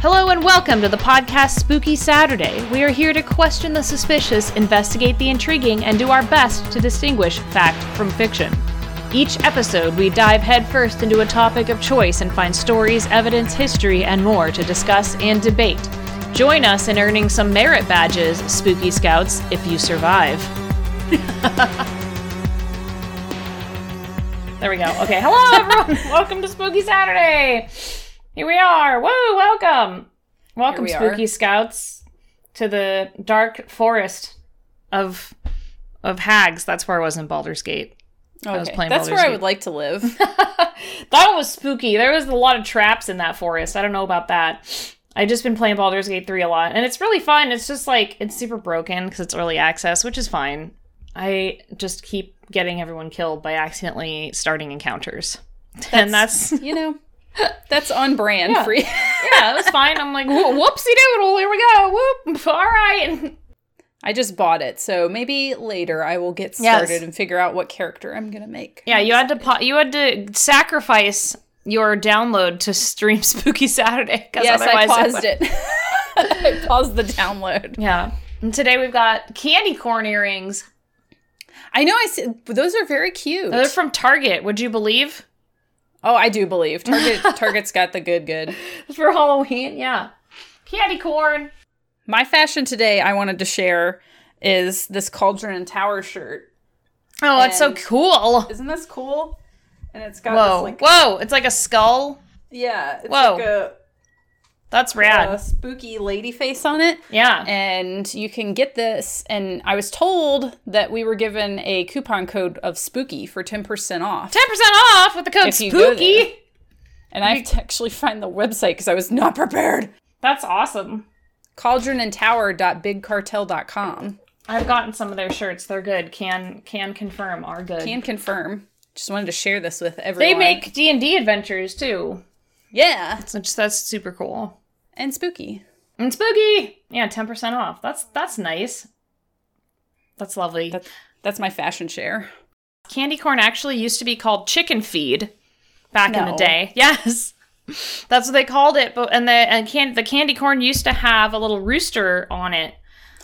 Hello and welcome to the podcast Spooky Saturday. We are here to question the suspicious, investigate the intriguing, and do our best to distinguish fact from fiction. Each episode, we dive headfirst into a topic of choice and find stories, evidence, history, and more to discuss and debate. Join us in earning some merit badges, Spooky Scouts, if you survive. there we go. Okay, hello everyone. welcome to Spooky Saturday. Here we are. Woo, welcome. Welcome, we are. Spooky Scouts, to the dark forest of of hags. That's where I was in Baldur's Gate. was Okay. playing That's Baldur's where I would like to live. that was spooky. There was a lot of traps in that forest. I don't know about that. I've just been playing Baldur's Gate 3 a lot, and it's really fun. It's just like it's super broken because it's early access, which is fine. I just keep getting everyone killed by accidentally starting encounters. and that's you know, that's on brand Yeah. for you. yeah, it was fine. I'm like, whoopsie doodle, here we go. Whoop. All right. I just bought it, so maybe later I will get Yes. started and figure out what character I'm gonna make. Yeah, you had to po- you had to sacrifice your download to stream Spooky Saturday. Yes, I paused it. I paused the download. Yeah. And today we've got candy corn earrings. I know. I see. Those are very cute. They're from Target. Would you believe? Oh, I do believe Target. Target's got the good, good. For Halloween, yeah. Candy corn. My fashion today, I wanted to share, is this cauldron and tower shirt. Oh, that's so cool. Isn't this cool? And it's got Whoa. this like Whoa. It's like a skull. yeah, it's Whoa. like a, That's rad. a spooky lady face on it. yeah. and you can get this. And I was told that we were given a coupon code of spooky for 10% off. 10% off with the code If you go SPOOKY. And I have to actually find the website because I was not prepared. That's awesome. Cauldronandtower.bigcartel.com. I've gotten some of their shirts. They're good. Can can confirm are good. Can confirm. Just wanted to share this with everyone. they make D&D adventures too. Yeah, So just, that's super cool. and spooky. And spooky. Yeah, 10% off. That's that's nice. That's lovely. That's that's my fashion share. candy corn actually used to be called chicken feed back in the day. Yes. That's what they called it. But and the and can, the candy corn used to have a little rooster on it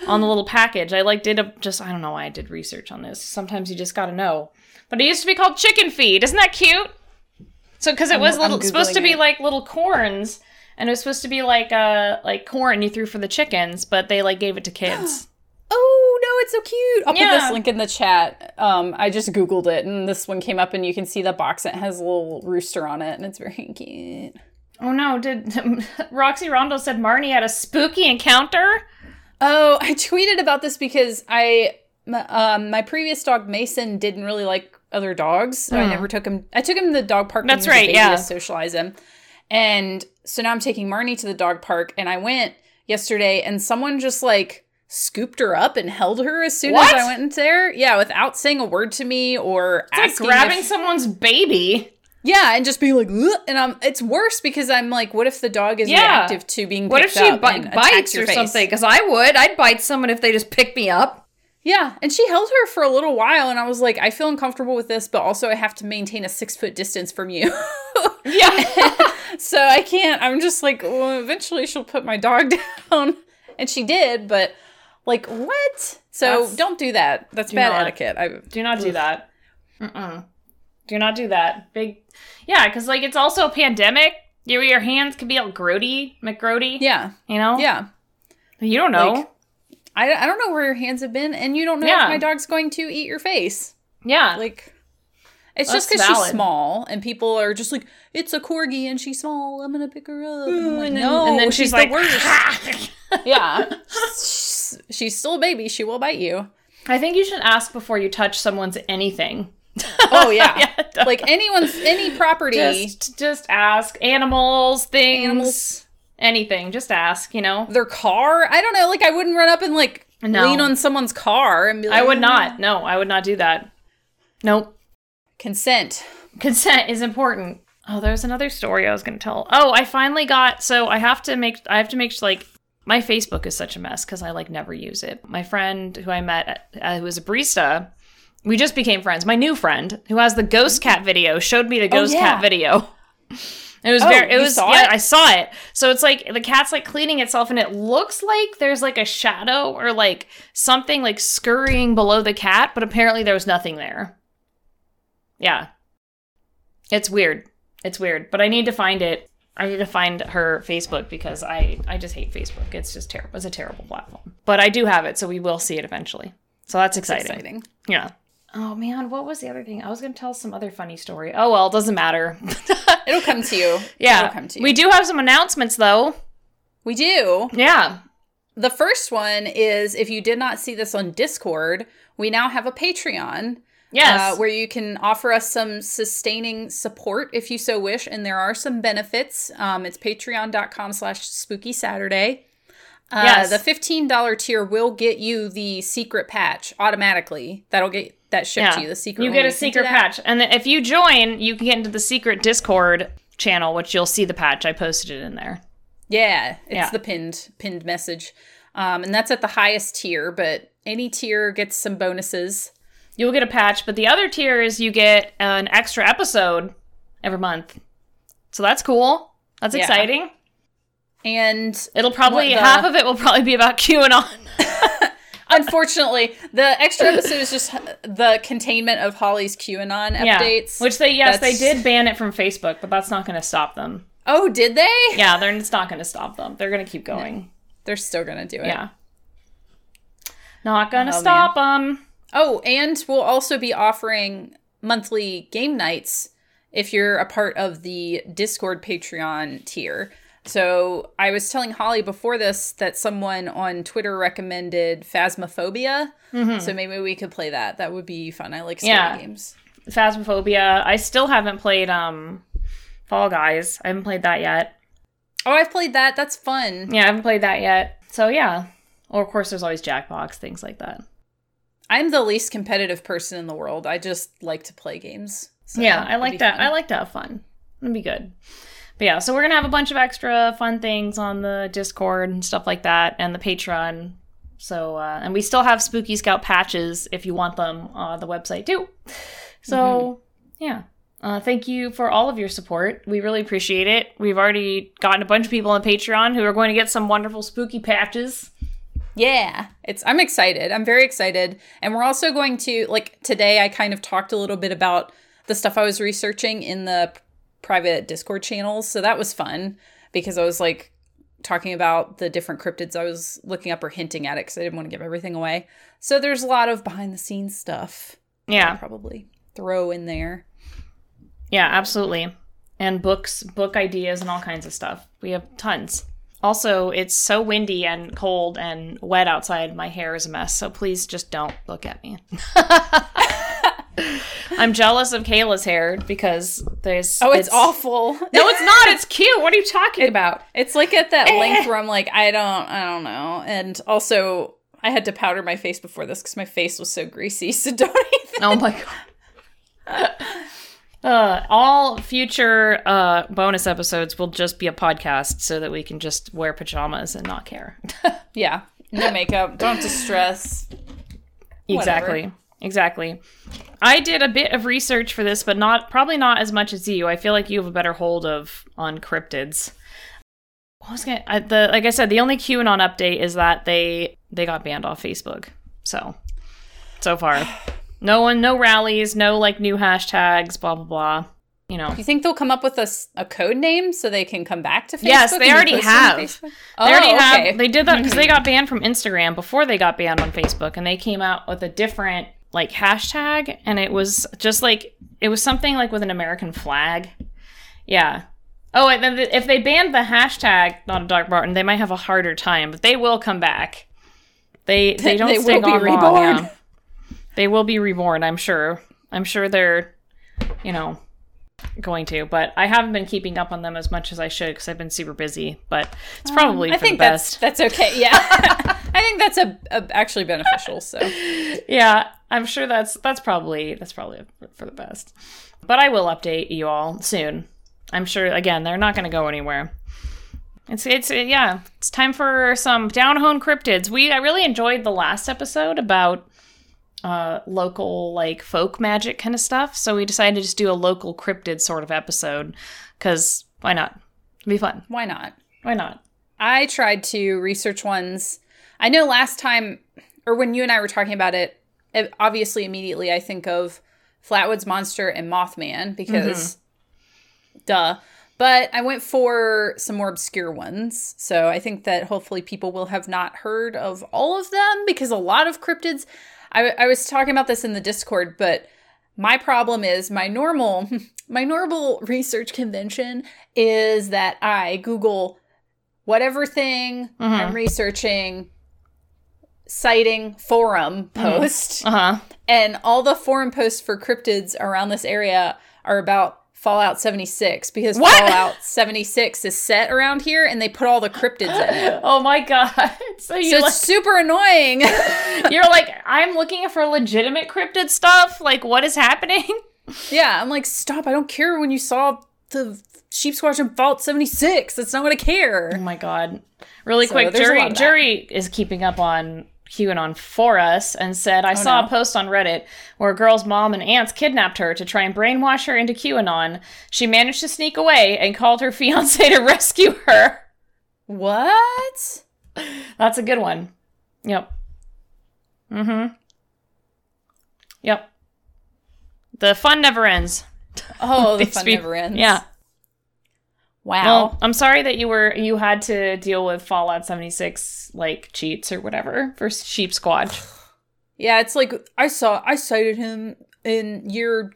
on the little package. I like did a just I don't know why I did research on this. Sometimes you just got to know. But it used to be called chicken feed. Isn't that cute? So because it was I'm little supposed to be it. like little corns and it was supposed to be like uh like corn you threw for the chickens, but they like gave it to kids. Oh no, it's so cute. I'll Yeah. put this link in the chat. Um, I just googled it, and this one came up, and you can see the box. It has a little rooster on it, and it's very cute. oh no, did Roxy Rondo said Marnie had a spooky encounter? Oh, I tweeted about this because I, my, um, my previous dog Mason didn't really like other dogs. So I never took him. I took him to the dog park. Hmm. That's he was a right, yeah. To socialize him, and so now I'm taking Marnie to the dog park, and I went yesterday, and someone just like scooped her up and held her as soon What? as I went in there. Yeah, without saying a word to me or It's like grabbing if- someone's baby. yeah, and just being like, "Ugh," and um, it's worse because I'm like, what if the dog is Yeah. reactive to being What if she up bi- and bites or face? something? Because I would. I'd bite someone if they just pick me up. Yeah, and she held her for a little while, and I was like, I feel uncomfortable with this, but also I have to maintain a six foot distance from you. Yeah. so I can't. I'm just like, well, eventually she'll put my dog down, and she did, but like, what? So That's- don't do that. That's Do bad not. etiquette. I, Do not do that. Mm-mm. Do not do that. Big. Yeah, because like it's also a pandemic. Your your hands could be all grody, McGrody. yeah, You know. yeah. You don't know. Like- I, I don't know where your hands have been, and you don't know Yeah. if my dog's going to eat your face. yeah. Like, it's That's just because she's small, and people are just like, "It's a corgi, and she's small. I'm gonna pick her up." And I'm like, mm, and then, no, and then she's, the like, worst. yeah, she's, she's still a baby. She will bite you. I think you should ask before you touch someone's anything. Oh yeah, Yeah, like anyone's any property. just just ask animals, things, Animals. Anything. Just ask. You know. their car. I don't know. Like I wouldn't run up and like No. lean on someone's car and be like, I would "Mm." not. No, I would not do that. Nope. consent. Consent is important. Oh, there's another story I was going to tell. Oh, I finally got so I have to make I have to make like my Facebook is such a mess cuz I like never use it. My friend who I met uh, who was a barista, we just became friends. My new friend who has the ghost cat video showed me the ghost yeah. cat video. It was Oh, very. It was. yeah, it? I saw it. So it's like the cat's like cleaning itself, and it looks like there's like a shadow or like something like scurrying below the cat, but apparently there was nothing there. Yeah, it's weird. It's weird, but I need to find it. I need to find her Facebook because I I just hate Facebook. It's just terrible. It's a terrible platform. But I do have it, so we will see it eventually. So that's exciting. Exciting. Yeah. Oh man, what was the other thing? I was gonna tell some other funny story. Oh well, it doesn't matter. It'll come to you. yeah. It'll come to you. We do have some announcements though. We do. Yeah. The first one is if you did not see this on Discord, we now have a Patreon. Yes. Uh, where you can offer us some sustaining support if you so wish. And there are some benefits. Um, it's patreon.com slash spooky Saturday. Uh, Yes. The $15 tier will get you the secret patch automatically. That'll get that shipped yeah. to you. The secret You get a secret patch, and then if you join, you can get into the secret Discord channel, which you'll see the patch. I posted it in there. Yeah, it's Yeah. the pinned pinned message. Um, and that's at the highest tier, but any tier gets some bonuses. You'll get a patch, but the other tier is you get an extra episode every month. So that's cool. That's Yeah. exciting. And It'll probably the- half of it will probably be about QAnon. unfortunately, the extra episode is just the containment of Holly's QAnon updates. Which they yes, That's- they did ban it from Facebook, but that's not going to stop them. oh, did they? Yeah, they're it's not going to stop them. They're going to keep going. They're still gonna do it. Yeah. Not going to Oh, stop them. Oh, and we'll also be offering monthly game nights if you're a part of the Discord Patreon tier. So I was telling Holly before this that someone on Twitter recommended Phasmophobia. So maybe we could play that. That would be fun. I like story Yeah. games. Phasmophobia. I still haven't played um Fall Guys. I haven't played that yet. Oh, I've played that. That's fun. Yeah, I haven't played that yet. So yeah. Or of course there's always Jackbox, things like that. I'm the least competitive person in the world. I just like to play games. So yeah, I like that. fun. I like to have fun. It'd be good. But yeah, so we're gonna have a bunch of extra fun things on the Discord and stuff like that, and the Patreon. So uh, and we still have Spooky Scout patches if you want them on the website too. So yeah. Uh, thank you for all of your support. We really appreciate it. We've already gotten a bunch of people on Patreon who are going to get some wonderful spooky patches. Yeah, it's I'm excited. I'm very excited. And we're also going to like today I kind of talked a little bit about the stuff I was researching in the private Discord channels. So that was fun because I was like talking about the different cryptids I was looking up or hinting at it cuz I didn't want to give everything away. So there's a lot of behind the scenes stuff. Yeah, probably throw in there. yeah, absolutely. And books, book ideas, and all kinds of stuff. We have tons. Also, it's so windy and cold and wet outside. My hair is a mess, so please just don't look at me. I'm jealous of Kayla's hair because there's. Oh, it's, awful. No, it's not. It's cute. What are you talking about? It's like at that length where I'm like, I don't, I don't know. And also, I had to powder my face before this because my face was so greasy. So don't even. Oh my god. Uh, all future uh, bonus episodes will just be a podcast so that we can just wear pajamas and not care. Yeah, no makeup. Don't distress. exactly. Exactly. I did a bit of research for this, but not probably not as much as you. I feel like you have a better hold of on cryptids. What was gonna, I, the like I said, the only QAnon update is that they they got banned off Facebook. So so far, no one, no rallies, no like new hashtags, blah blah blah. You know, you think they'll come up with a, a code name so they can come back to Facebook? Yes, they already oh, have. They Oh, already okay. have. They did that because they got banned from Instagram before they got banned on Facebook, and they came out with a different like hashtag, and it was just like it was something like with an American flag. Yeah. Oh, and then if they banned the hashtag not a dog Barton, they might have a harder time, but they will come back. They they don't They stay will be long, reborn. yeah. They will be reborn. I'm sure. I'm sure they're, you know, going to. But I haven't been keeping up on them as much as I should because I've been super busy. But it's probably Um, I for think the best. that's that's okay. Yeah, I think that's a, a actually beneficial. So yeah, I'm sure that's that's probably that's probably for the best. But I will update you all soon. I'm sure. Again, they're not going to go anywhere. It's it's yeah. It's time for some down home cryptids. We I really enjoyed the last episode about uh local like folk magic kind of stuff. So we decided to just do a local cryptid sort of episode because Why not? It'd be fun. Why not? Why not? I tried to research ones. I know last time, or when you and I were talking about it obviously immediately I think of Flatwoods Monster and Mothman because, mm-hmm. duh. But I went for some more obscure ones. So I think that hopefully people will have not heard of all of them because a lot of cryptids. I, I was talking about this in the Discord, but my problem is my normal my normal research convention is that I Google whatever thing I'm mm-hmm. researching, citing forum post, Uh huh. and all the forum posts for cryptids around this area are about Fallout 76 because What? Fallout 76 is set around here and they put all the cryptids in it. Oh my god. So you So like, it's super annoying. you're like, I'm looking for legitimate cryptid stuff. Like, what is happening? yeah, I'm like, stop. I don't care when you saw the Sheep Squatch in Fallout 76. That's not what I care. Oh my god. Really So quick, Jury. Jury is keeping up on QAnon for us and said, I saw no. a post on Reddit where a girl's mom and aunts kidnapped her to try and brainwash her into QAnon. She managed to sneak away and called her fiance to rescue her. What? That's a good one. Yep. Mm-hmm. Yep. The fun never ends. Oh, the fun never ends. Yeah. Wow. Well, I'm sorry that you were you had to deal with Fallout 76 like cheats or whatever for Sheep Squatch. Yeah, it's like I saw I sighted him in year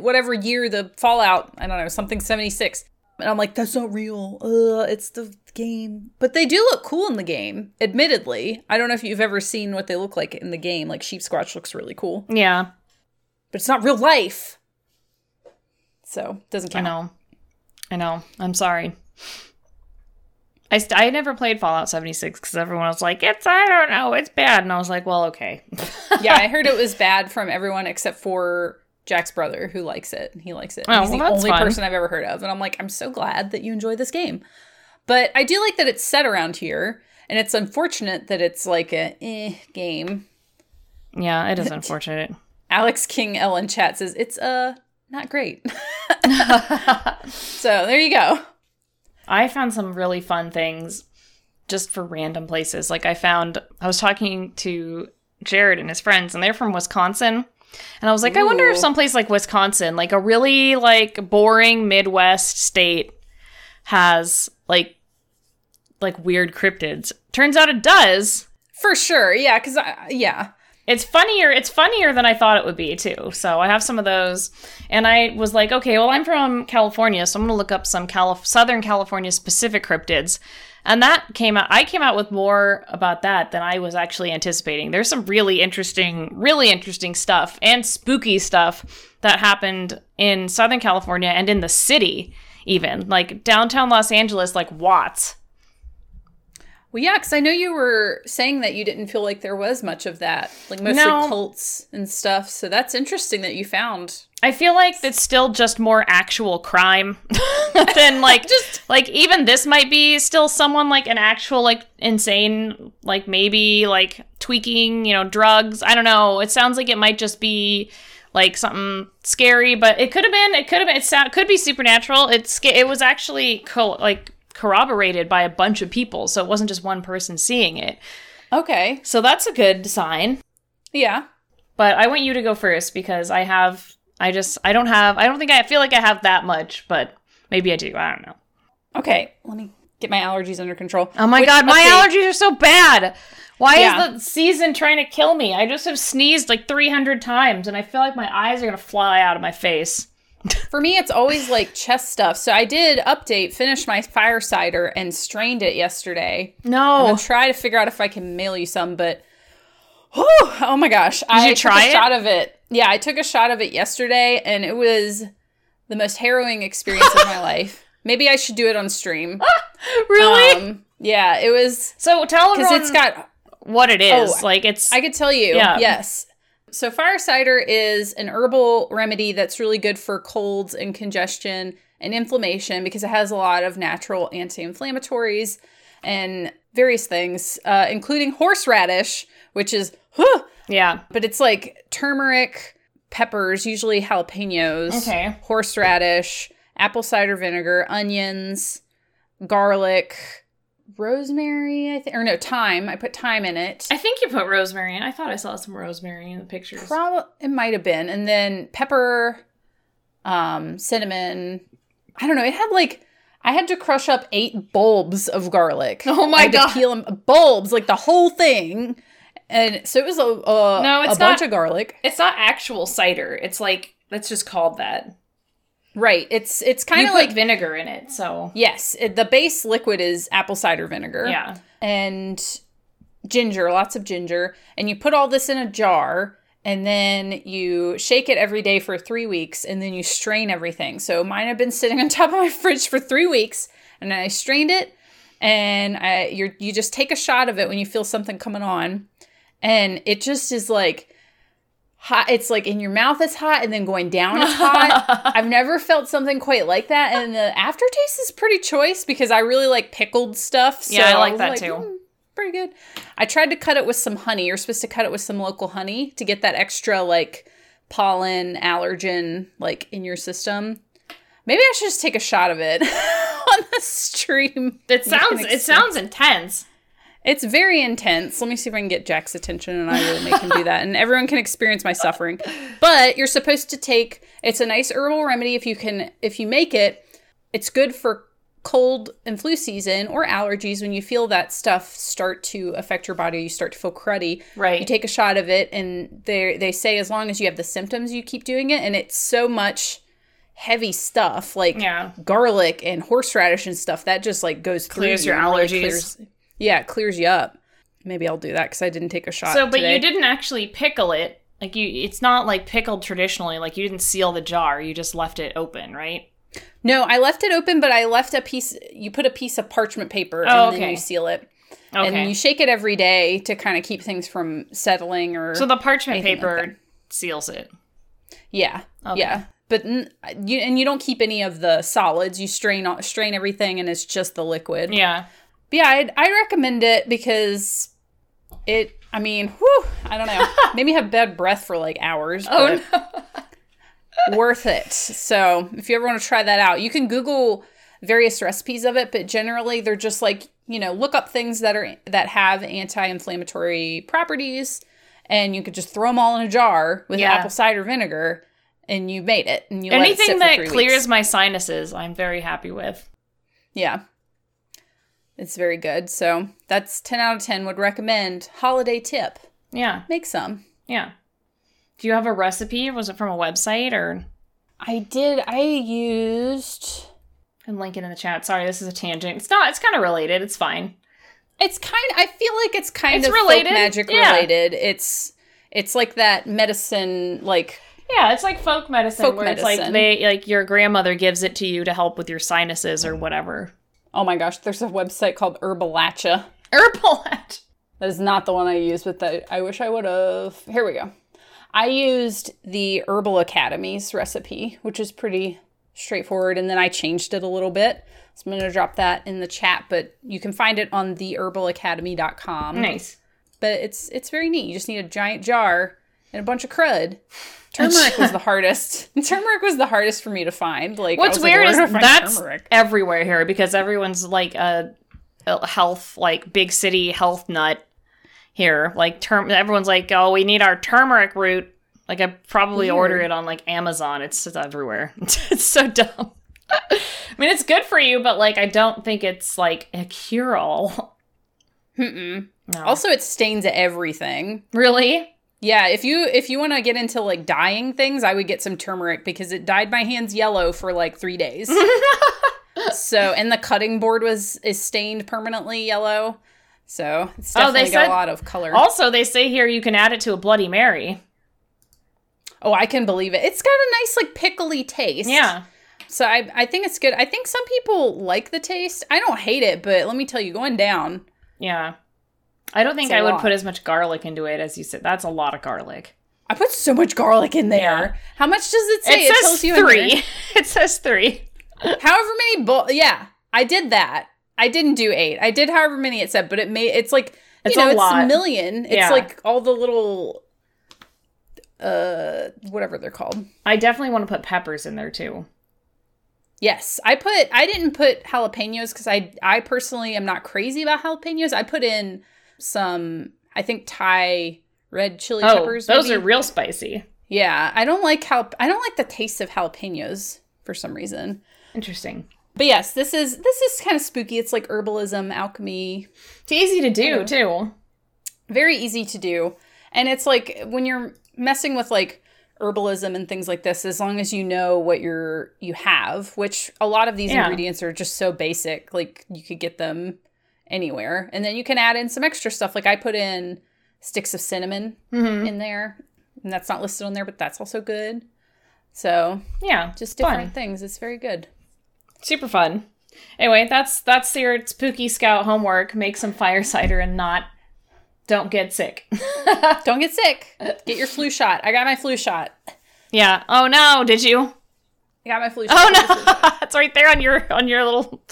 whatever year the Fallout, I don't know, something 76. And I'm like, that's not real. Uh, it's the game. But they do look cool in the game, admittedly. I don't know if you've ever seen what they look like in the game. Like Sheep Squatch looks really cool. Yeah, But it's not real life. So, doesn't I count. know. I know. I'm sorry. I st- I never played Fallout 76 because everyone was like, "It's I don't know, it's bad," and I was like, "Well, okay." yeah, I heard it was bad from everyone except for Jack's brother who likes it. He likes it. Oh, He's well, the only fun. person I've ever heard of. And I'm like, I'm so glad that you enjoy this game. But I do like that it's set around here. And it's unfortunate that it's like a eh game. yeah, it is unfortunate. Alex King Ellen chat says it's uh not great. so there you go. I found some really fun things just for random places. Like I found I was talking to Jared and his friends and they're from Wisconsin. And I was like, I wonder if Ooh. someplace like Wisconsin, like a really like boring Midwest state has like like weird cryptids. Turns out it does. For sure. Yeah, because yeah. It's funnier. It's funnier than I thought it would be too. So I have some of those, and I was like, okay, well, I'm from California, so I'm gonna look up some Calif- Southern California specific cryptids, and that came out. I came out with more about that than I was actually anticipating. There's some really interesting, really interesting stuff and spooky stuff that happened in Southern California and in the city, even like downtown Los Angeles, like Watts. Well, yeah, because I know you were saying that you didn't feel like there was much of that, like mostly No. cults and stuff. So that's interesting that you found I feel like it's still just more actual crime than like just like even this might be still someone like an actual like insane like maybe like tweaking you know drugs I don't know it sounds like it might just be like something scary but it could have been it could have been it sound, could be supernatural it's it was actually co- like corroborated by a bunch of people so it wasn't just one person seeing it Okay. so that's a good sign Yeah. but I want you to go first because I have I just I don't have I don't think I feel like I have that much, but maybe I do. I don't know. Okay. Let me get my allergies under control. Oh my Which god, my update- allergies are so bad. Why Yeah. is the season trying to kill me? I just have sneezed like 300 times and I feel like my eyes are going to fly out of my face. For me, it's always like chest stuff. So I did update, finish my fire cider, and strained it yesterday. I'm No. gonna try to figure out if I can mail you some, but Whew, oh my gosh! I you try took a it? shot of it. Yeah, I took a shot of it yesterday, and it was the most harrowing experience of my life. Maybe I should do it on stream. really? Um, yeah, it was so tell because everyone it's got what it is. Oh, like it's I could tell you. Yeah. Yes. So fire cider is an herbal remedy that's really good for colds and congestion and inflammation because it has a lot of natural anti-inflammatories and various things, uh, including horseradish, which is, huh, yeah. but it's like turmeric, peppers, usually jalapenos, Okay. horseradish, apple cider vinegar, onions, garlic, rosemary, I think, or no, thyme. I put thyme in it. I think you put rosemary in. I thought I saw some rosemary in the pictures. Probably it might have been, and then pepper, um, cinnamon. I don't know. It had like I had to crush up eight bulbs of garlic. Oh my I had to God. Peel them bulbs like the whole thing, and so it was a a, No, it's a bunch not- of garlic. It's not actual cider. It's like it's just called that. Right. It's it's kind of like vinegar in it, so yes. It, the base liquid is apple cider vinegar. yeah. and ginger, lots of ginger, and you put all this in a jar and then you shake it every day for 3 weeks and then you strain everything. So mine have been sitting on top of my fridge for 3 weeks and I strained it and I you you just take a shot of it when you feel something coming on and it just is like hot it's like in your mouth it's hot and then going down it's hot I've never felt something quite like that, and the aftertaste is pretty choice because I really like pickled stuff. So Yeah, I like was that too. "Hmm, pretty good. I tried to cut it with some honey. You're supposed to cut it with some local honey to get that extra like pollen allergen like in your system. Maybe I should just take a shot of it on the stream. It sounds it sounds intense. It's very intense. Let me see if I can get Jack's attention and I will make him do that. And everyone can experience my suffering. But you're supposed to take it's a nice herbal remedy if you can if you make it. It's good for cold and flu season or allergies when you feel that stuff start to affect your body, you start to feel cruddy. Right. You take a shot of it and they they say as long as you have the symptoms you keep doing it and it's so much heavy stuff like Yeah. garlic and horseradish and stuff that just like goes through Clears you your and really allergies. clears- yeah, it clears you up. Maybe I'll do that because I didn't take a shot. So, but today. you didn't actually pickle it. Like you, it's not like pickled traditionally. Like you didn't seal the jar. You just left it open, right? No, I left it open, but I left a piece. You put a piece of parchment paper Oh, and then okay. you seal it, Okay. and you shake it every day to kind of keep things from settling or. so the parchment anything like paper seals it. yeah, Okay. yeah, but n- you and you don't keep any of the solids. You strain strain everything, and it's just the liquid. Yeah. But yeah, I'd, I recommend it because it. I mean, whew, I don't know. Made me have bad breath for like hours. Oh but- no. worth it. So if you ever want to try that out, you can Google various recipes of it, but generally they're just like you know look up things that are that have anti-inflammatory properties, and you could just throw them all in a jar with Yeah. apple cider vinegar, and you made it. And you let it sit Anything that clears weeks. my sinuses, I'm very happy with. yeah. It's very good. So that's 10 out of 10 would recommend. Holiday tip. Yeah. Make some. Yeah. Do you have a recipe? Was it from a website or? I did. I used. And link it in the chat. Sorry, this is a tangent. It's not. It's kind of related. It's fine. It's kind. I feel like it's kind It's of related, folk magic yeah. related. It's it's like that medicine. Like Yeah, it's like folk medicine, Folk where it's like they like your grandmother gives it to you to help with your sinuses or whatever. Oh my gosh, there's a website called Herbalacha. Herbal. That is not the one I used, but that I wish I would have. Here we go. I used the Herbal Academy's recipe, which is pretty straightforward, and then I changed it a little bit. So I'm going to drop that in the chat, but you can find it on theherbalacademy.com. Nice. But it's it's very neat. You just need a giant jar and a bunch of crud. Turmeric was the hardest. Turmeric was the hardest for me to find. Like What's like, weird where is do I find that's turmeric? everywhere here because everyone's like a, a health, like big city health nut here. Like term, everyone's like, oh, we need our turmeric root. Like I probably Weird. order it on like Amazon. It's just everywhere. it's so dumb. I mean, it's good for you, but like I don't think it's like a cure all. No. Also, it stains everything. really? Yeah, if you if you want to get into like dyeing things, I would get some turmeric because it dyed my hands yellow for like three days. so, and the cutting board was is stained permanently yellow. So it's Oh, they definitely got said- a lot of color. Also, they say here you can add it to a Bloody Mary. oh, I can believe it. It's got a nice like pickly taste. Yeah. So I I think it's good. I think some people like the taste. I don't hate it, but let me tell you, going down. Yeah. I don't think I would lot. put as much garlic into it as you said. That's a lot of garlic. I put so much garlic in there. Yeah. How much does it say? It, tells says three. it says three. however many bo- yeah i did that i didn't do eight i did however many it said but it made it's like It's you know a it's lot. a million it's Yeah. like all the little uh whatever they're called I definitely want to put peppers in there too. Yes, I put. I didn't put jalapenos because I I personally am not crazy about jalapenos. I put in some. I think Thai red chili Oh, peppers. those maybe. are real spicy. Yeah, I don't like how I don't like the taste of jalapenos for some reason. Interesting. But yes, this is this is kind of spooky. It's like herbalism, alchemy, It's easy to do too. very easy to do. And it's like when you're messing with like herbalism and things like this, as long as you know what you're you have, which a lot of these Yeah. ingredients are just so basic, like you could get them anywhere. And then you can add in some extra stuff. Like I put in sticks of cinnamon Mm-hmm. in there. And that's not listed on there, but that's also good. So Yeah, just fun. different things. It's very good. super fun. Anyway, that's that's your spooky scout homework. Make some fire cider and not don't get sick. Don't get sick. Get your flu shot. I got my flu shot. yeah. Oh no, did you? I got my flu shot. Oh no, it's right there on your on your little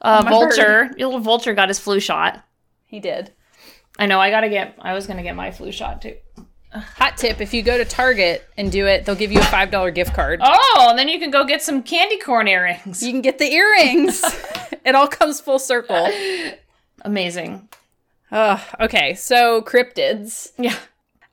uh, my vulture. Your little vulture got his flu shot. He did. I know. I gotta get. I was gonna get my flu shot too. Hot tip: If you go to Target and do it, they'll give you a five dollar gift card. Oh, and then you can go get some candy corn earrings. You can get the earrings. it all comes full circle. Amazing. Ugh, okay, so cryptids. Yeah.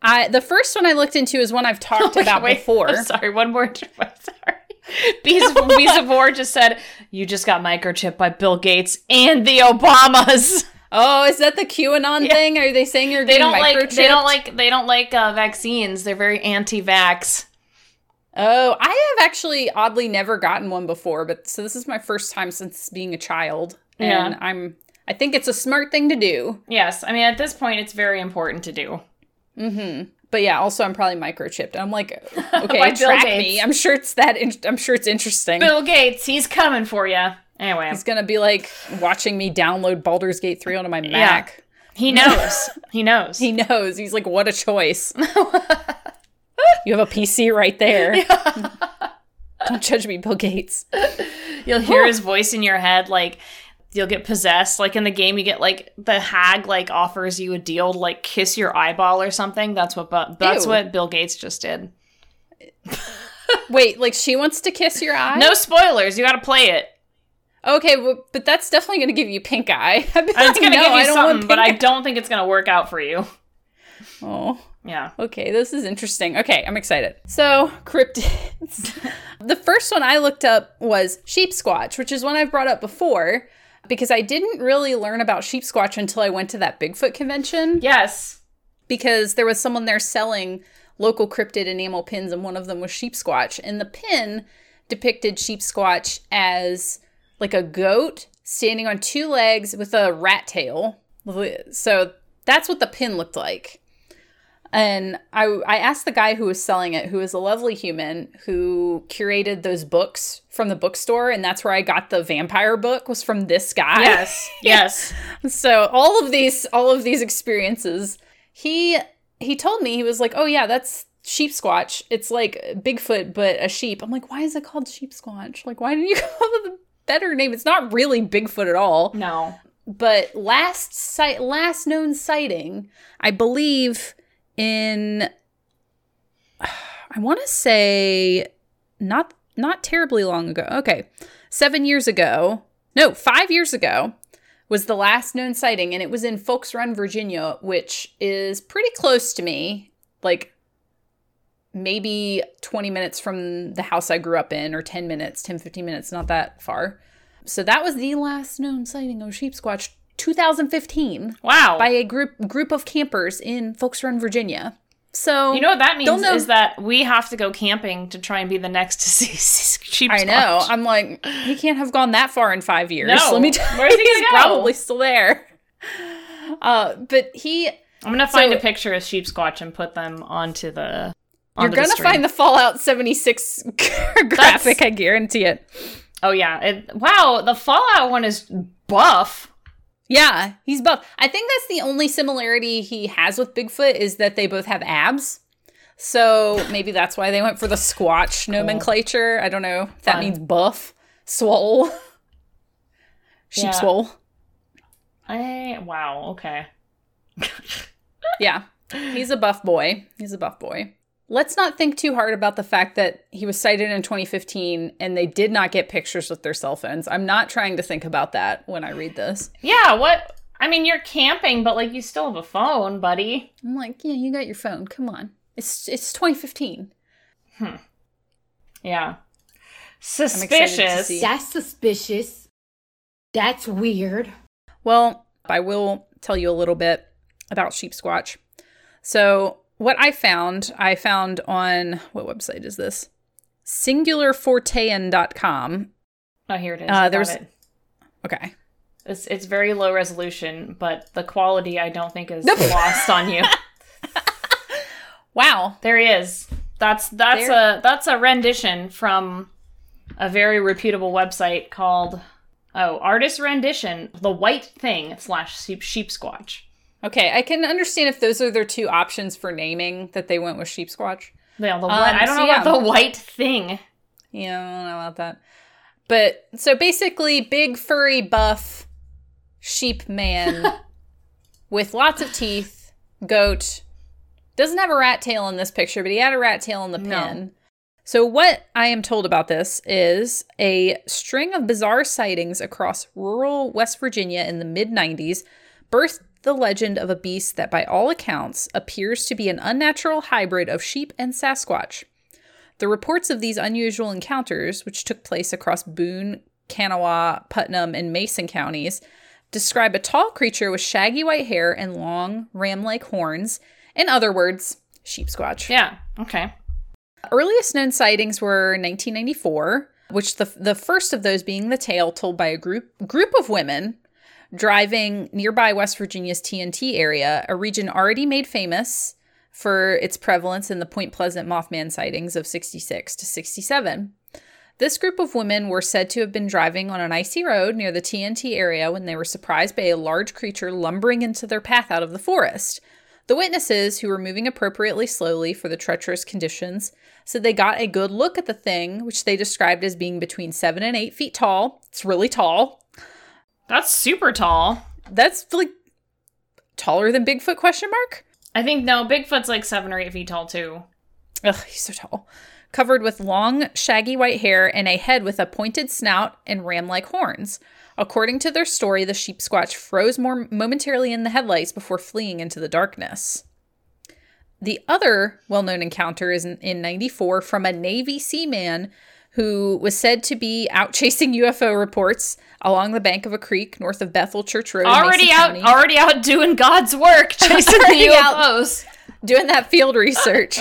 I the first one I looked into is one I've talked about Wait, before. I'm sorry. One more. I'm sorry. Bees Bees of War just said you just got microchipped by Bill Gates and the Obamas. Oh, is that the QAnon thing? Are they saying you're They getting don't like. They don't like. They don't like uh, vaccines. They're very anti-vax. Oh, I have actually oddly never gotten one before, but so this is my first time since being a child, and Yeah. I'm. I think it's a smart thing to do. Yes, I mean at this point it's very important to do. But yeah, also I'm probably microchipped. I'm like, okay, track me. I'm sure it's that. In- I'm sure it's interesting. Bill Gates, he's coming for you. Anyway, He's gonna be like watching me download Baldur's Gate 3 onto my Mac. he knows. he knows. He knows. He's like, what a choice. you have a PC right there. Don't judge me, Bill Gates. You'll hear his voice in your head, like you'll get possessed. Like in the game, you get like the hag like offers you a deal to like kiss your eyeball or something. That's what. Bu- that's Ew. what Bill Gates just did. Wait, like she wants to kiss your eye? No spoilers. You got to play it. Okay, well, but that's definitely gonna give you pink eye. It's like, gonna no, give you something, but I don't think it's gonna work out for you. Oh. Yeah. Okay, this is interesting. Okay, I'm excited. So, cryptids. the first one I looked up was sheep squatch, which is one I've brought up before because I didn't really learn about sheep squatch until I went to that Bigfoot convention Yes. because there was someone there selling local cryptid enamel pins and one of them was sheep squatch and the pin depicted sheep squatch as like a goat standing on two legs with a rat tail. So that's what the pin looked like. And I, I asked the guy who was selling it, who is a lovely human who curated those books from the bookstore, and that's where I got the vampire book was from this guy. Yes. yes. So all of these all of these experiences, he he told me he was like, "Oh yeah, that's sheep squatch. It's like Bigfoot but a sheep." I'm like, "Why is it called sheep squatch? Like why didn't you up with a better name? It's not really Bigfoot at all." No. But last sight last known sighting, I believe in I want to say not not terribly long ago. Okay. 7 years ago. No, 5 years ago was the last known sighting and it was in Folks Run, Virginia, which is pretty close to me. Like maybe 20 minutes from the house I grew up in or 10 minutes, 10 15 minutes, not that far. So that was the last known sighting of sheep squatch 2015 Wow. by a group group of campers in Folks Run, Virginia. So you know what that means know- is that we have to go camping to try and be the next to see sheep. I know. I'm like, he can't have gone that far in five years. No. Let me tell Where's you, he he's go? probably still there. Uh, but he, I'm gonna find So- a picture of sheep squatch and put them onto the. you're gonna the find the Fallout 76 graphic. I guarantee it. Oh yeah! It, wow, the Fallout one is buff. Yeah, he's buff. I think that's the only similarity he has with Bigfoot is that they both have abs. So maybe that's why they went for the squatch nomenclature. I don't know that Fun. means buff, swole, sheep Yeah. swole. I wow. Okay. Yeah, he's a buff boy. He's a buff boy. Let's not think too hard about the fact that he was sighted in 2015 and they did not get pictures with their cell phones. I'm not trying to think about that when I read this. Yeah, what? I mean, you're camping, but like you still have a phone, buddy. I'm like, yeah, you got your phone. Come on. It's it's 2015. Hmm. Yeah. Suspicious. That's suspicious. That's weird. Well, I will tell you a little bit about sheep squatch. So, what I found, I found on what website is this? singularfortean.com. Oh, here it is. Uh, there's- it. Okay. It's it's very low resolution, but the quality I don't think is lost on you. Wow. There he is. That's that's There- a that's a rendition from a very reputable website called oh artist rendition the white thing slash sheep sheep squatch. Okay, I can understand if those are their two options for naming that they went with sheep squatch. Yeah, the um, white, I don't so know about yeah. the white thing. Yeah, I don't know about that. But so basically, big furry buff sheep man with lots of teeth, goat. Doesn't have a rat tail in this picture, but he had a rat tail in the No. pin. So, what I am told about this is a string of bizarre sightings across rural West Virginia in the mid 90s birthed the legend of a beast that, by all accounts, appears to be an unnatural hybrid of sheep and Sasquatch. The reports of these unusual encounters, which took place across Boone, Kanawha, Putnam, and Mason counties, describe a tall creature with shaggy white hair and long, ram like horns. In other words, sheep squatch. Yeah. Okay. Earliest known sightings were 1994, which the the first of those being the tale told by a group group of women driving nearby West Virginia's TNT area, a region already made famous for its prevalence in the Point Pleasant Mothman sightings of 66 to 67. This group of women were said to have been driving on an icy road near the TNT area when they were surprised by a large creature lumbering into their path out of the forest. The witnesses, who were moving appropriately slowly for the treacherous conditions, said they got a good look at the thing, which they described as being between seven and eight feet tall. It's really tall. That's super tall. That's like taller than Bigfoot? Question mark. I think no, Bigfoot's like seven or eight feet tall too. Ugh, he's so tall. Covered with long, shaggy white hair and a head with a pointed snout and ram like horns. According to their story, the sheep squatch froze more momentarily in the headlights before fleeing into the darkness. The other well known encounter is in, in 94 from a Navy seaman who was said to be out chasing UFO reports along the bank of a creek north of Bethel Church Road. in Already out, already out doing God's work, chasing the UFOs. doing that field research.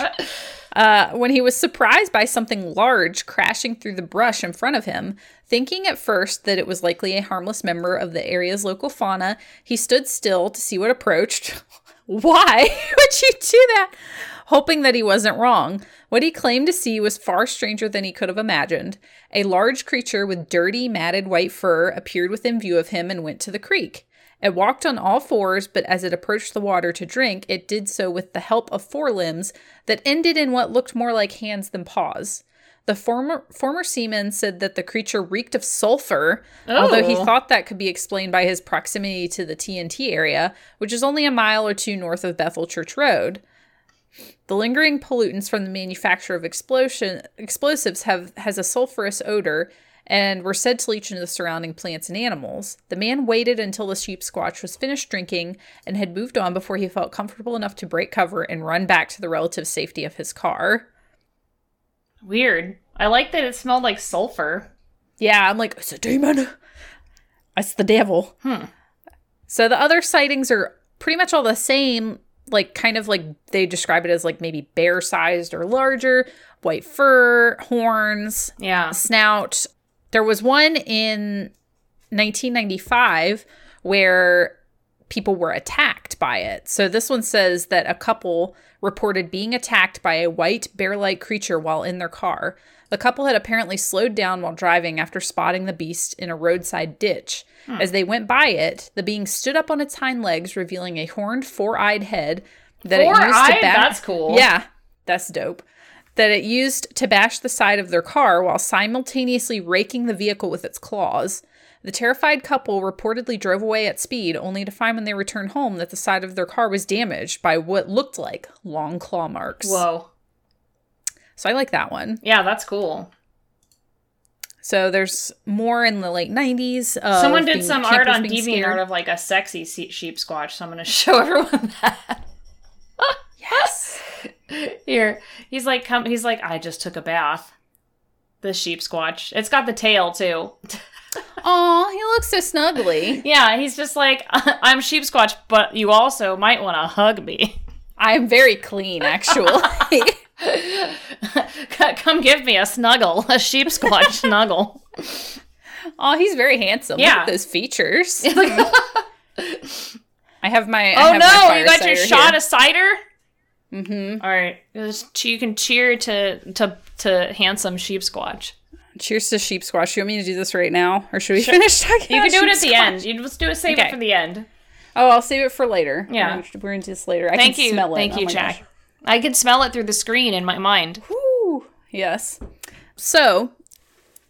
Uh, when he was surprised by something large crashing through the brush in front of him, thinking at first that it was likely a harmless member of the area's local fauna, he stood still to see what approached. Why would you do that? Hoping that he wasn't wrong. What he claimed to see was far stranger than he could have imagined. A large creature with dirty, matted white fur appeared within view of him and went to the creek. It walked on all fours, but as it approached the water to drink, it did so with the help of forelimbs that ended in what looked more like hands than paws. The former former seaman said that the creature reeked of sulfur, although he Oh. thought that could be explained by his proximity to the TNT area, which is only a mile or two north of Bethel Church Road. The lingering pollutants from the manufacture of explosion explosives have has a sulfurous odor and were said to leach into the surrounding plants and animals. The man waited until the sheep squatch was finished drinking and had moved on before he felt comfortable enough to break cover and run back to the relative safety of his car. Weird. I like that it smelled like sulfur. Yeah, I'm like, it's a demon. It's the devil. Hmm. So the other sightings are pretty much all the same, like kind of like they describe it as like maybe bear sized or larger, white fur, horns, Yeah. snout. There was one in 1995 where people were attacked by it. So this one says that a couple reported being attacked by a white bear like creature while in their car. The couple had apparently slowed down while driving after spotting the beast in a roadside ditch. Hmm. As they went by it, the being stood up on its hind legs, revealing a horned, four eyed head that it used to Four-eyed? bash. That's cool. Yeah, that's dope. That it used to bash the side of their car while simultaneously raking the vehicle with its claws. The terrified couple reportedly drove away at speed, only to find when they returned home that the side of their car was damaged by what looked like long claw marks. Whoa. So I like that one. Yeah, that's cool. So there's more in the late 90s. Someone did some art on DeviantArt of like a sexy sheep squatch, so I'm gonna show everyone that. Yes. Here, he's like, come. He's like, I just took a bath. The sheep squatch. It's got the tail too. Oh, he looks so snuggly. Yeah, he's just like, I'm sheep squatch, but you also might want to hug me. I'm very clean, actually. Come give me a snuggle, a sheep squatch snuggle. oh, he's very handsome. Look Yeah. at those features. I have my. I Oh have my no, fire you got your shot here. of cider. Mm-hmm. All right, you can cheer to to to handsome sheep squatch. Cheers to sheep squatch. You want me to do this right now, or should we finish talking? You can do it at the squash? end. You just do it. Save Okay. it for the end. Oh, I'll save it for later. Yeah. we're, gonna do this later. I Thank can you, smell it. thank Oh you, my Jack. gosh. I can smell it through the screen in my mind. Whew. Yes. So,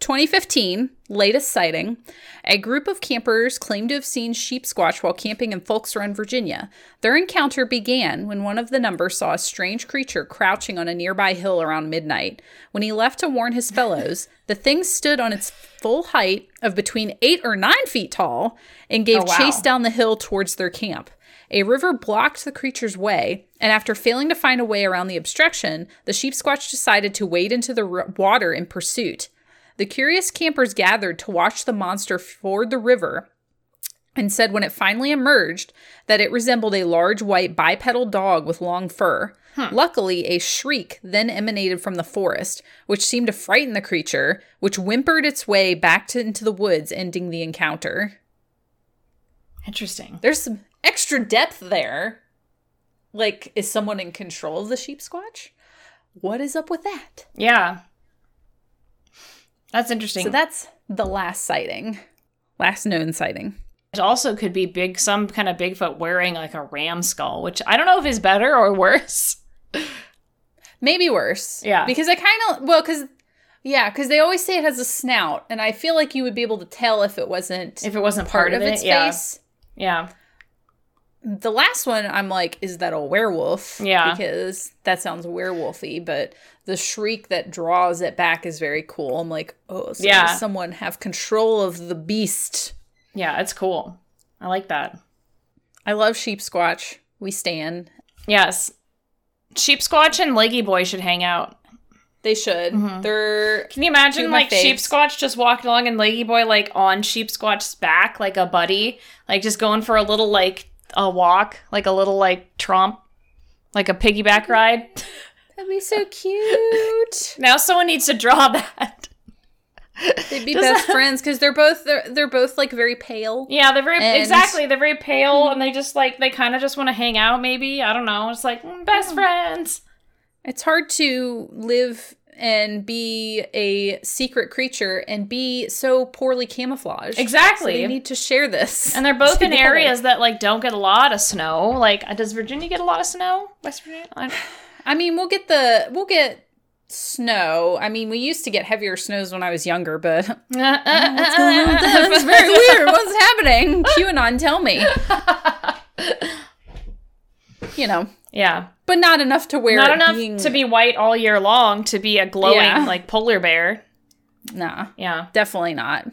2015, latest sighting. A group of campers claimed to have seen sheep squatch while camping in Folks Run, Virginia. Their encounter began when one of the number saw a strange creature crouching on a nearby hill around midnight. When he left to warn his fellows, the thing stood on its full height of between eight or nine feet tall and gave Oh, wow. chase down the hill towards their camp. A river blocked the creature's way, and after failing to find a way around the obstruction, the sheep squatch decided to wade into the r- water in pursuit. The curious campers gathered to watch the monster ford the river and said when it finally emerged that it resembled a large white bipedal dog with long fur. Luckily, a shriek then emanated from the forest, which seemed to frighten the creature, which whimpered its way back to, into the woods, ending the encounter. Interesting. There's some extra depth there. Like, is someone in control of the sheep squatch? What is up with that? Yeah. That's interesting. So that's the last sighting, last known sighting. it also could be big, some kind of Bigfoot wearing like a ram skull, which I don't know if is better or worse. Maybe worse. Yeah. Because I kind of, well, because, yeah, because they always say it has a snout, and I feel like you would be able to tell if it wasn't If it wasn't part, part of it, its yeah. face. Yeah. The last one, I'm like, is that a werewolf? Yeah. Because that sounds werewolfy, but the shriek that draws it back is very cool. I'm like, oh, so Yeah. does someone have control of the beast? Yeah, it's cool. I like that. I love sheep squatch. We stand. Yes. Sheep Squatch and Leggy Boy should hang out. They should. Mm-hmm. They're Can you imagine like Sheep. Squatch just walking along and Leggy Boy like on Sheep Squatch's back like a buddy, like just going for a little like a walk, like a little like tromp, like a piggyback ride. that'd be so cute. now someone needs to draw that. They'd be Does best that- friends because they're both they're they're both like very pale. Yeah, they're very And- exactly. They're very pale, and they just like they kind of just want to hang out. Maybe I don't know. It's like mm, best friends. It's hard to live and be a secret creature and be so poorly camouflaged. Exactly. So they need to share this. And they're both in areas that like don't get a lot of snow. Like, uh, does Virginia get a lot of snow? West Virginia. I- I mean, we'll get the we'll get snow. I mean, we used to get heavier snows when I was younger, but what's going on? It's very weird. What's happening? QAnon, tell me. You know, Yeah, but not enough to wear. not enough being- to be white all year long to be a glowing Yeah. like polar bear. Nah, Yeah, definitely not.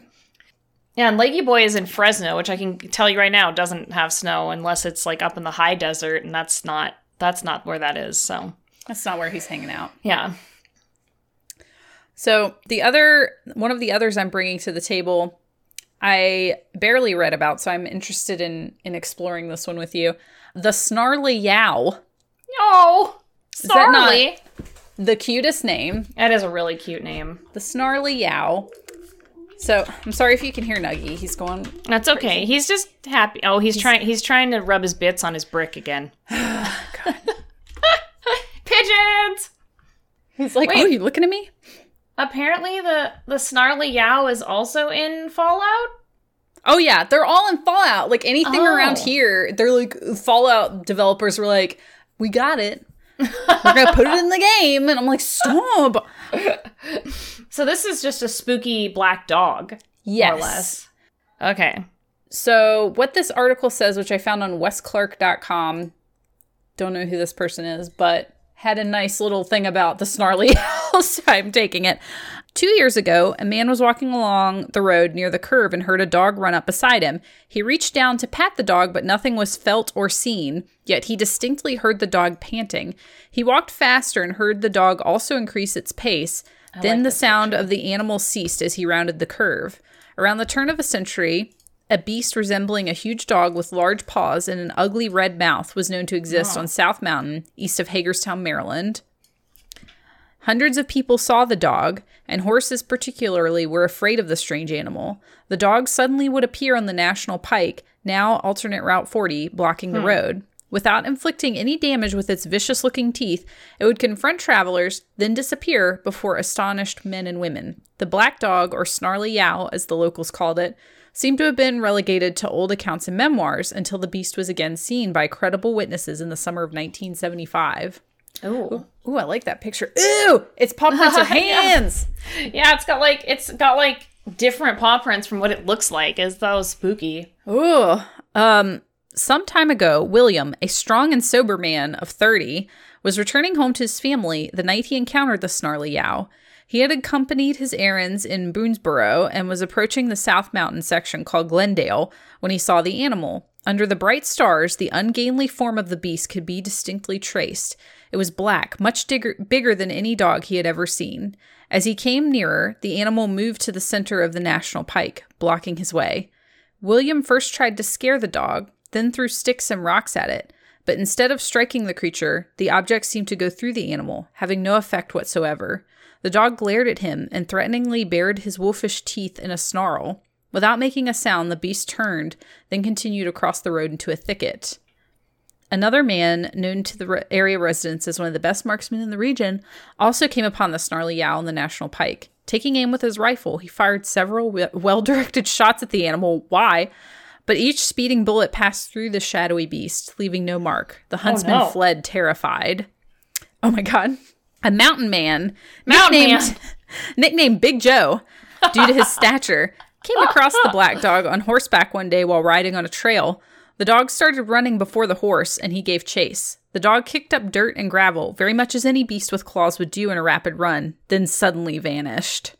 yeah. And Leggy Boy is in Fresno, which I can tell you right now doesn't have snow unless it's like up in the high desert, and that's not that's not where that is. So That's not where he's hanging out. yeah, So the other one of the others I'm bringing to the table, I barely read about, so I'm interested in in exploring this one with you. The snarly yow, oh, that not- the cutest name. That is a really cute name. The snarly yow. So I'm sorry if you can hear Nuggy. He's going. That's okay. He's just happy. Oh, he's, trying. He's trying to rub his bits on his brick again. Oh, Pigeons. He's like, Wait. oh, you looking at me? Apparently, the the snarly yow is also in Fallout. Oh yeah, they're all in Fallout. Like anything Oh. around here, they're like Fallout developers were like, we got it. We're gonna put it in the game, and I'm like, stop. So this is just a spooky black dog, Yes. more or less. Okay. So, what this article says, which I found on westclark.com, don't know who this person is, but had a nice little thing about the snarly so I'm taking it. Two years ago, a man was walking along the road near the curve and heard a dog run up beside him. He reached down to pat the dog, but nothing was felt or seen, yet he distinctly heard the dog panting. He walked faster and heard the dog also increase its pace. then like the sound of the animal ceased as he rounded the curve. Around the turn of a century, a beast resembling a huge dog with large paws and an ugly red mouth was known to exist on South Mountain, east of Hagerstown, Maryland. Hundreds of people saw the dog, and horses particularly were afraid of the strange animal. The dog suddenly would appear on the National Pike, now alternate Route 40, blocking the hmm. road. Without inflicting any damage with its vicious looking teeth, it would confront travelers, then disappear before astonished men and women. The black dog, or snarly yow, as the locals called it, seemed to have been relegated to old accounts and memoirs until the beast was again seen by credible witnesses in the summer of 1975. Ooh. Ooh, I like that picture. Ooh, it's paw prints of hands. Yeah, it's got like it's got like different paw prints from what it looks like. Is that was spooky. Ooh. Um, some time ago, William, a strong and sober man of 30, was returning home to his family the night he encountered the snarly yow. He had accompanied his errands in Boonsboro and was approaching the South Mountain section called Glendale when he saw the animal. Under the bright stars, the ungainly form of the beast could be distinctly traced. It was black, much digger, bigger than any dog he had ever seen. As he came nearer, the animal moved to the center of the national pike, blocking his way. William first tried to scare the dog, then threw sticks and rocks at it. But instead of striking the creature, the object seemed to go through the animal, having no effect whatsoever. The dog glared at him and threateningly bared his wolfish teeth in a snarl. Without making a sound, the beast turned, then continued across the road into a thicket. Another man, known to the re- area residents as one of the best marksmen in the region, also came upon the snarly yow on the national pike. Taking aim with his rifle, he fired several well directed shots at the animal. Why? But each speeding bullet passed through the shadowy beast, leaving no mark. The oh, huntsman no. fled terrified. Oh my god. A mountain man, Mountain nicknamed, man. nicknamed Big Joe, due to his stature, came across the black dog on horseback one day while riding on a trail. The dog started running before the horse, and he gave chase. The dog kicked up dirt and gravel, very much as any beast with claws would do in a rapid run, then suddenly vanished.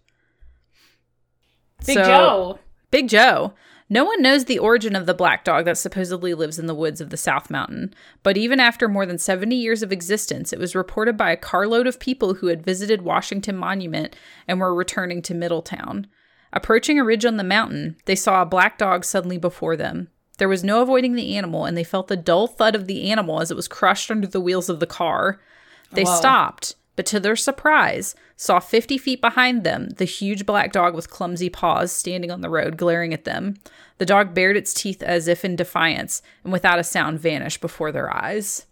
Big So- Joe. Big Joe. No one knows the origin of the black dog that supposedly lives in the woods of the South Mountain, but even after more than 70 years of existence, it was reported by a carload of people who had visited Washington Monument and were returning to Middletown. Approaching a ridge on the mountain, they saw a black dog suddenly before them. There was no avoiding the animal, and they felt the dull thud of the animal as it was crushed under the wheels of the car. They Whoa. stopped, but to their surprise, saw 50 feet behind them the huge black dog with clumsy paws standing on the road, glaring at them. The dog bared its teeth as if in defiance, and without a sound vanished before their eyes.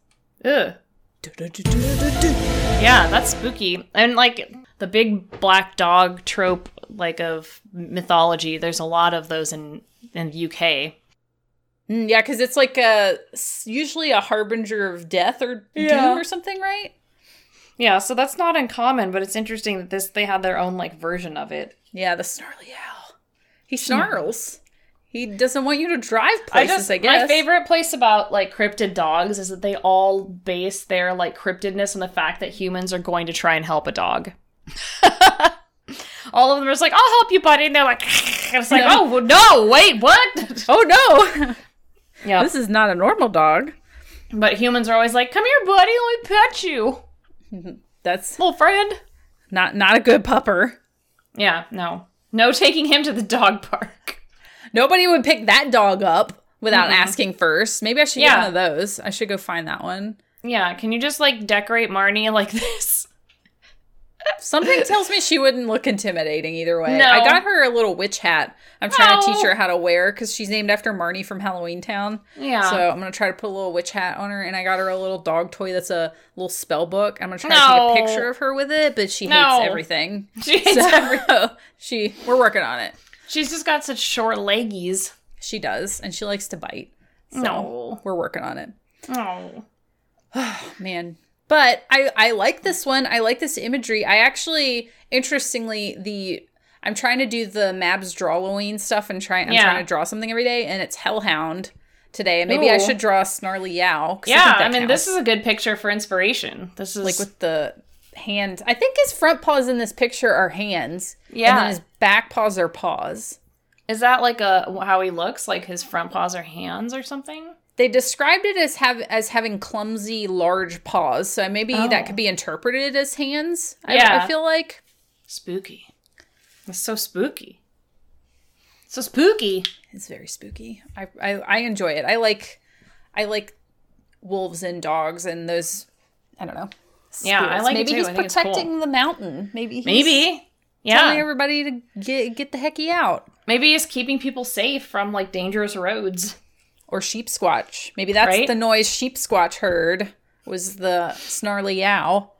Ugh. Yeah, that's spooky. And like the big black dog trope, like of mythology. There's a lot of those in in the UK. Mm, yeah, because it's like a usually a harbinger of death or Yeah. doom or something, right? Yeah, so that's not uncommon, but it's interesting that this they had their own like version of it. Yeah, the snarly yow. He snarls. He doesn't want you to drive I places, just I, guess. my favorite place about like cryptid dogs is that they all base their like cryptidness on the fact that humans are going to try and help a dog. all of them are just like, "I'll help you, buddy," and they're like, and "It's like, No. oh no, wait, what?" Oh no! yeah, this is not a normal dog. but humans are always like, "Come here, buddy, let me pet you, That's little friend." not not a good pupper. Yeah, no, no, taking him to the dog park. Nobody would pick that dog up without asking first. Maybe I should Yeah. get one of those. I should go find that one. Yeah, can you just like decorate Marnie like this? Something tells me she wouldn't look intimidating either way. No. I got her a little witch hat. I'm trying to teach Oh. her how to wear because she's named after Marnie from Halloween Town. Yeah. So I'm gonna try to put a little witch hat on her, and I got her a little dog toy that's a little spell book. I'm gonna try to take a picture of her with it, but she No. hates everything. She hates So she, we're working on it. She's just got such short leggies. She does, and she likes to bite. So No. we're working on it. Oh. man but i i like this one i like this imagery i actually interestingly the i'm trying to do the mabs drawing stuff and try i'm Yeah. trying to draw something every day and it's hellhound today, and maybe I should draw a snarly yow. Yeah, I, that mean, this is a good picture for inspiration. This is like with the hand. I think his front paws in this picture are hands. and Yeah. then his back paws are paws. is that like a how he looks? Like his front paws are hands or something? They described it as have as having clumsy, large paws. So maybe Oh. that could be interpreted as hands. I, Yeah. I feel like. Spooky. It's so spooky. So spooky. It's very spooky. I, I I enjoy it. I like I like wolves and dogs and those I don't know. Yeah, I spirits. like Maybe he's I it's cool. protecting the mountain. Maybe he's Maybe. telling Yeah. everybody to get get the hecky out. Maybe he's keeping people safe from like dangerous roads. Or sheep squatch. Maybe that's Right? the noise sheep squatch heard was the snarly yow.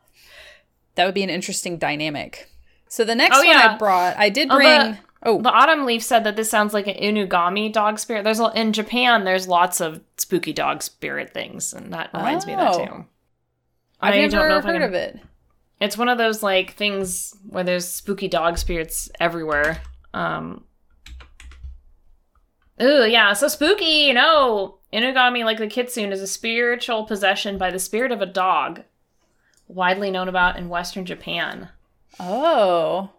That would be an interesting dynamic. So the next Oh, one yeah. I brought, I did Oh, bring. the- oh, The autumn leaf said that this sounds like an inugami dog spirit. There's a- in Japan. There's lots of spooky dog spirit things, and that reminds me of that Oh. too. I've I never don't know heard of it. It's one of those like things where there's spooky dog spirits everywhere. Um Ooh, yeah, so spooky. No. Inugami, like the kitsune, is a spiritual possession by the spirit of a dog, widely known about in Western Japan. Oh,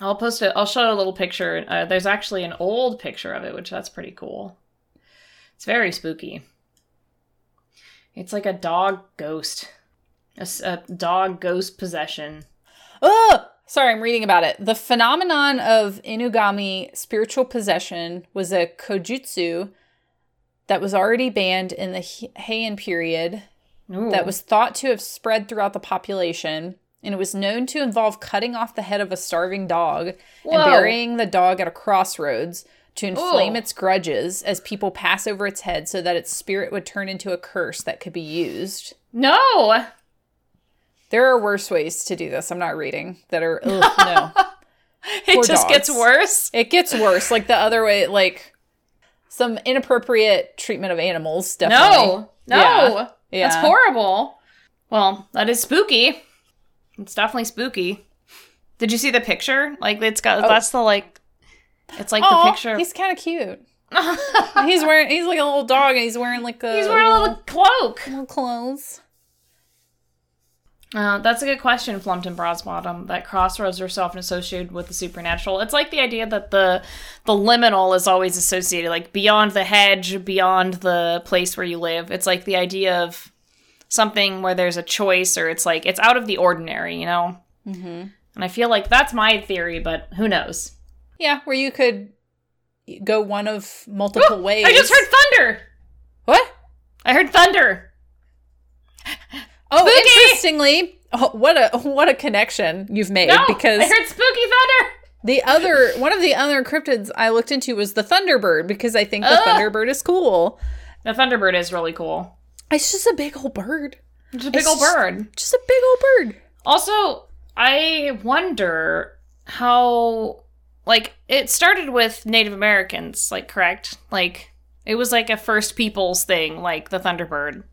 I'll post it. I'll show a little picture. Uh, there's actually an old picture of it, which that's pretty cool. It's very spooky. It's like a dog ghost, a dog ghost possession. Oh, sorry, I'm reading about it. The phenomenon of Inugami spiritual possession was a kojutsu that was already banned in the Heian period Ooh. that was thought to have spread throughout the population. And it was known to involve cutting off the head of a starving dog Whoa. and burying the dog at a crossroads to inflame Ooh. its grudges as people pass over its head so that its spirit would turn into a curse that could be used. no. There are worse ways to do this. I'm not reading that are ugh, no. It Poor just gets worse. It gets worse. Like the other way, like some inappropriate treatment of animals. Definitely. No, no, Yeah. that's Yeah. horrible. Well, that is spooky. It's definitely spooky. Did you see the picture? Like it's got oh. that's the like. It's like Aw, the picture. He's kind of cute. he's wearing. He's like a little dog, and he's wearing like a. He's wearing a little cloak. little clothes. Uh, that's a good question, Flumpton Broadsbottom. That crossroads are so often associated with the supernatural. It's like the idea that the the liminal is always associated, like beyond the hedge, beyond the place where you live. It's like the idea of something where there's a choice, or it's like it's out of the ordinary, you know. Mm-hmm. And I feel like that's my theory, but who knows? Yeah, where you could go one of multiple ways. I just heard thunder. what? I heard thunder. Oh, Spooky! interestingly, oh, what a what a connection you've made No, because I heard spooky thunder. the other one of the other cryptids I looked into was the Thunderbird because I think the Ugh. Thunderbird is cool. The thunderbird is really cool. It's just a big old bird. It's a big It's old just- bird. Just a big old bird. Also, I wonder how like it started with Native Americans, like correct? Like it was like a first peoples thing, like the Thunderbird.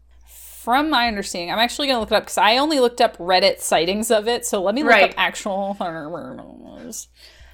From my understanding, I'm actually going to look it up because I only looked up Reddit sightings of it. So let me look Right. up actual.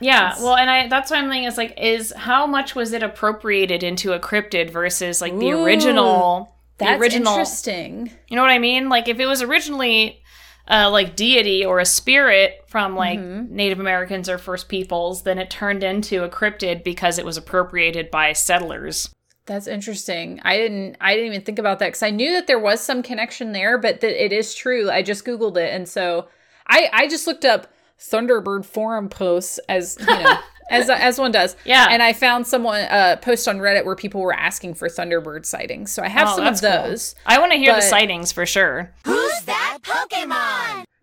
Yeah, well, and I that's what I'm thinking is like is how much was it appropriated into a cryptid versus like the Ooh, original the That's original interesting. You know what I mean? Like if it was originally uh, like deity or a spirit from like Mm-hmm. Native Americans or First Peoples, then it turned into a cryptid because it was appropriated by settlers. That's interesting. I didn't. I didn't even think about that because I knew that there was some connection there, but that it is true. I just googled it, and so I I just looked up Thunderbird forum posts as you know. As, as one does, Yeah. And I found someone uh, post on Reddit where people were asking for Thunderbird sightings. So I have Oh, some of that's cool. those. I want to hear the sightings for sure. Who's that Pokemon?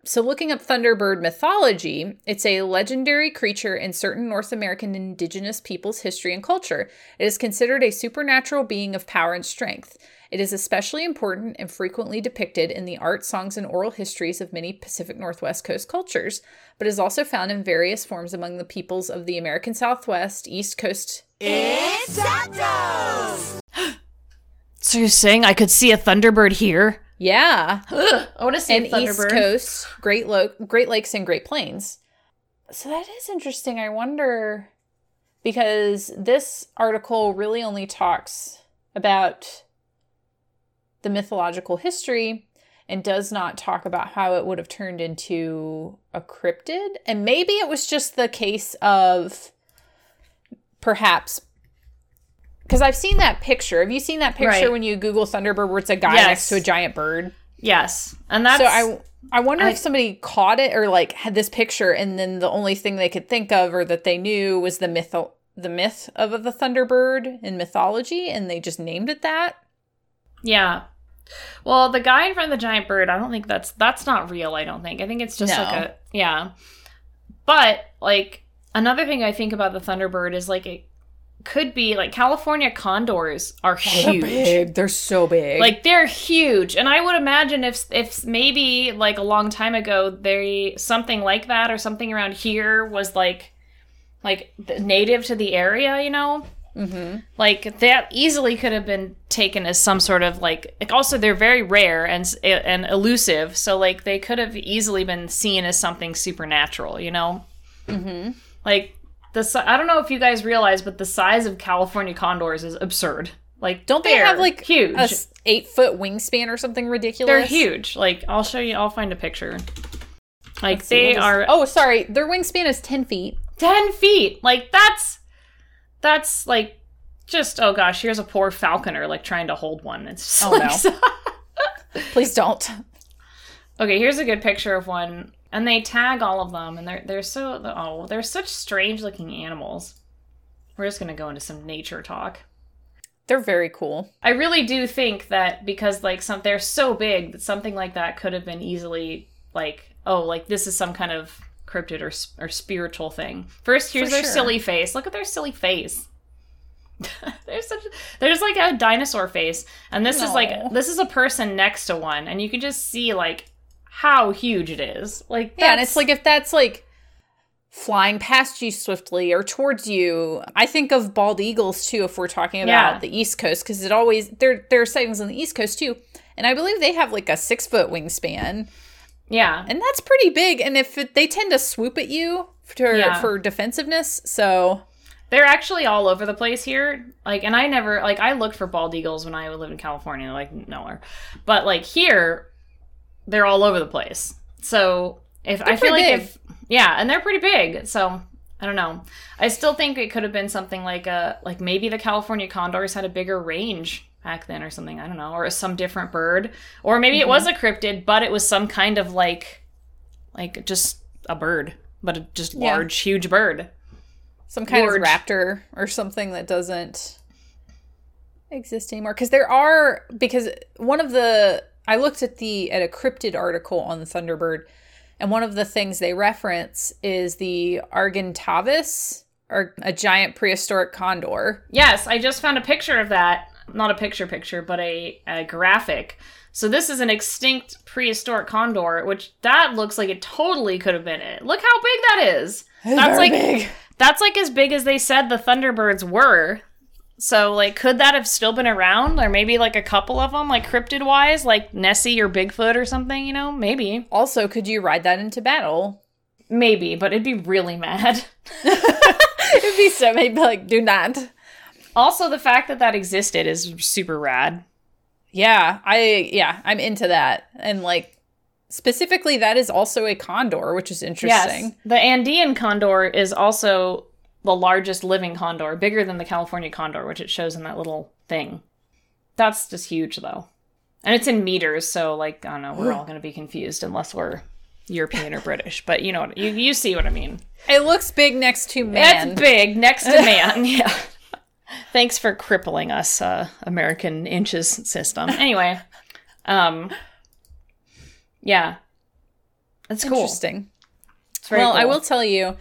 So, looking up Thunderbird mythology, it's a legendary creature in certain North American indigenous peoples' history and culture. It is considered a supernatural being of power and strength. It is especially important and frequently depicted in the art, songs, and oral histories of many Pacific Northwest coast cultures, but is also found in various forms among the peoples of the American Southwest, East Coast. It's Zapdos! So you're saying I could see a Thunderbird here? Yeah, I want to see and East Coast, Great Lo- Great Lakes, and Great Plains. So that is interesting. I wonder because this article really only talks about the mythological history and does not talk about how it would have turned into a cryptid. And maybe it was just the case of perhaps because I've seen that picture. Have you seen that picture Right. when you Google Thunderbird where it's a guy Yes. next to a giant bird? Yes, and that's so I I wonder I- if somebody caught it or like had this picture and then the only thing they could think of or that they knew was the myth the myth of the Thunderbird in mythology and they just named it that. Yeah. Well, the guy in front of the giant bird, I don't think that's that's not real, I don't think. I think it's just No. like a yeah. But like another thing I think about the Thunderbird is like it could be like California condors are huge. They're so big. Like they're huge. And I would imagine if if maybe like a long time ago they something like that or something around here was like like native to the area, you know? Mm-hmm. like that easily could have been taken as some sort of like like also they're very rare and and elusive so like they could have easily been seen as something supernatural you know Mm-hmm. like the si- i don't know if you guys realize but the size of california condors is absurd like Don't they have like huge a eight foot wingspan or something ridiculous? they're huge like i'll show you i'll find a picture like Let's they is- are Oh, sorry. Their wingspan is ten feet. 10 feet like that's that's like just oh gosh here's a poor falconer like trying to hold one it's just Oh, like no. Please don't. okay here's a good picture of one and they tag all of them and they're they're so oh they're such strange looking animals. We're just gonna go into some nature talk. They're very cool. i really do think that because like some they're so big that something like that could have been easily like oh like this is some kind of cryptid or, or spiritual thing. First here's For their sure. silly face. Look at their silly face. There's such there's like a dinosaur face. And this is like this is a person next to one and you can just see like how huge it is like Yeah, and it's like if that's like flying past you swiftly or towards you. I think of bald eagles too if we're talking about Yeah. the East Coast because it always there there are sightings on the East Coast too, and I believe they have like a six foot wingspan, yeah and that's pretty big. And if it, they tend to swoop at you for Yeah. for defensiveness, so they're actually all over the place here like and i never like i looked for bald eagles when i lived in california like nowhere but like here they're all over the place so if i feel like big. if yeah and they're pretty big so i don't know i still think it could have been something like a like maybe the california condors had a bigger range back then or something i don't know or some different bird or maybe it was mm-hmm. a cryptid but it was some kind of like like just a bird but a just Yeah. large huge bird some kind Large. of raptor or something that doesn't exist anymore because there are because one of the i looked at the at a cryptid article on the thunderbird and one of the things they reference is the argentavis or a giant prehistoric condor Yes, I just found a picture of that. Not a picture picture, but a, a graphic. So this is an extinct prehistoric condor, which that looks like it totally could have been it. Look how big that is. That's like big. that's like as big as they said the Thunderbirds were. So like could that have still been around or maybe like a couple of them like cryptid wise like Nessie or Bigfoot or something, you know? Maybe. also could you ride that into battle Maybe, but it'd be really mad. it'd be so maybe like do not Also the fact that that existed is super rad. yeah i yeah i'm into that and like specifically that is also a condor which is interesting Yes. The Andean condor is also the largest living condor, bigger than the California condor, which it shows in that little thing. That's just huge, though. And it's in meters, so, like, I don't know, we're all going to be confused unless we're European or British. But you know what? You, you see what I mean. It looks big next to man. That's big next to man. yeah. Thanks for crippling us, uh, American inches system. Anyway, um, yeah, that's cool. Interesting. It's very well, I will tell you.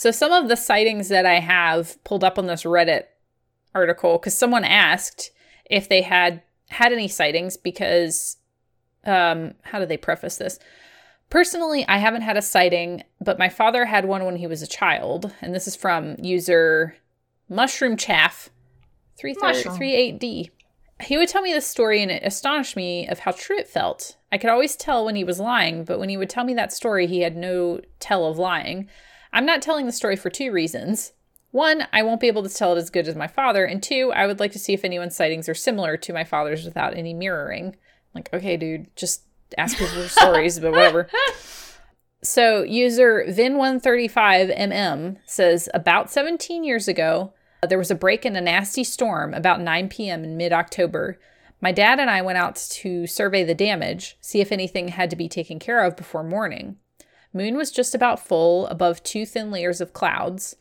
So some of the sightings that I have pulled up on this Reddit article because someone asked if they had had any sightings because um how do they preface this? Personally, I haven't had a sighting, but my father had one when he was a child, and this is from user Mushroom Chaff Mushroom. 38D. He would tell me this story and it astonished me of how true it felt. I could always tell when he was lying, but when he would tell me that story, he had no tell of lying. I'm not telling the story for two reasons. One, I won't be able to tell it as good as my father, and two, I would like to see if anyone's sightings are similar to my father's without any mirroring. Like, okay, dude, just ask people for stories, but whatever. So, user Vin135mm says about 17 years ago, there was a break in a nasty storm about 9 p.m. in mid October. My dad and I went out to survey the damage, see if anything had to be taken care of before morning. Moon was just about full above two thin layers of clouds.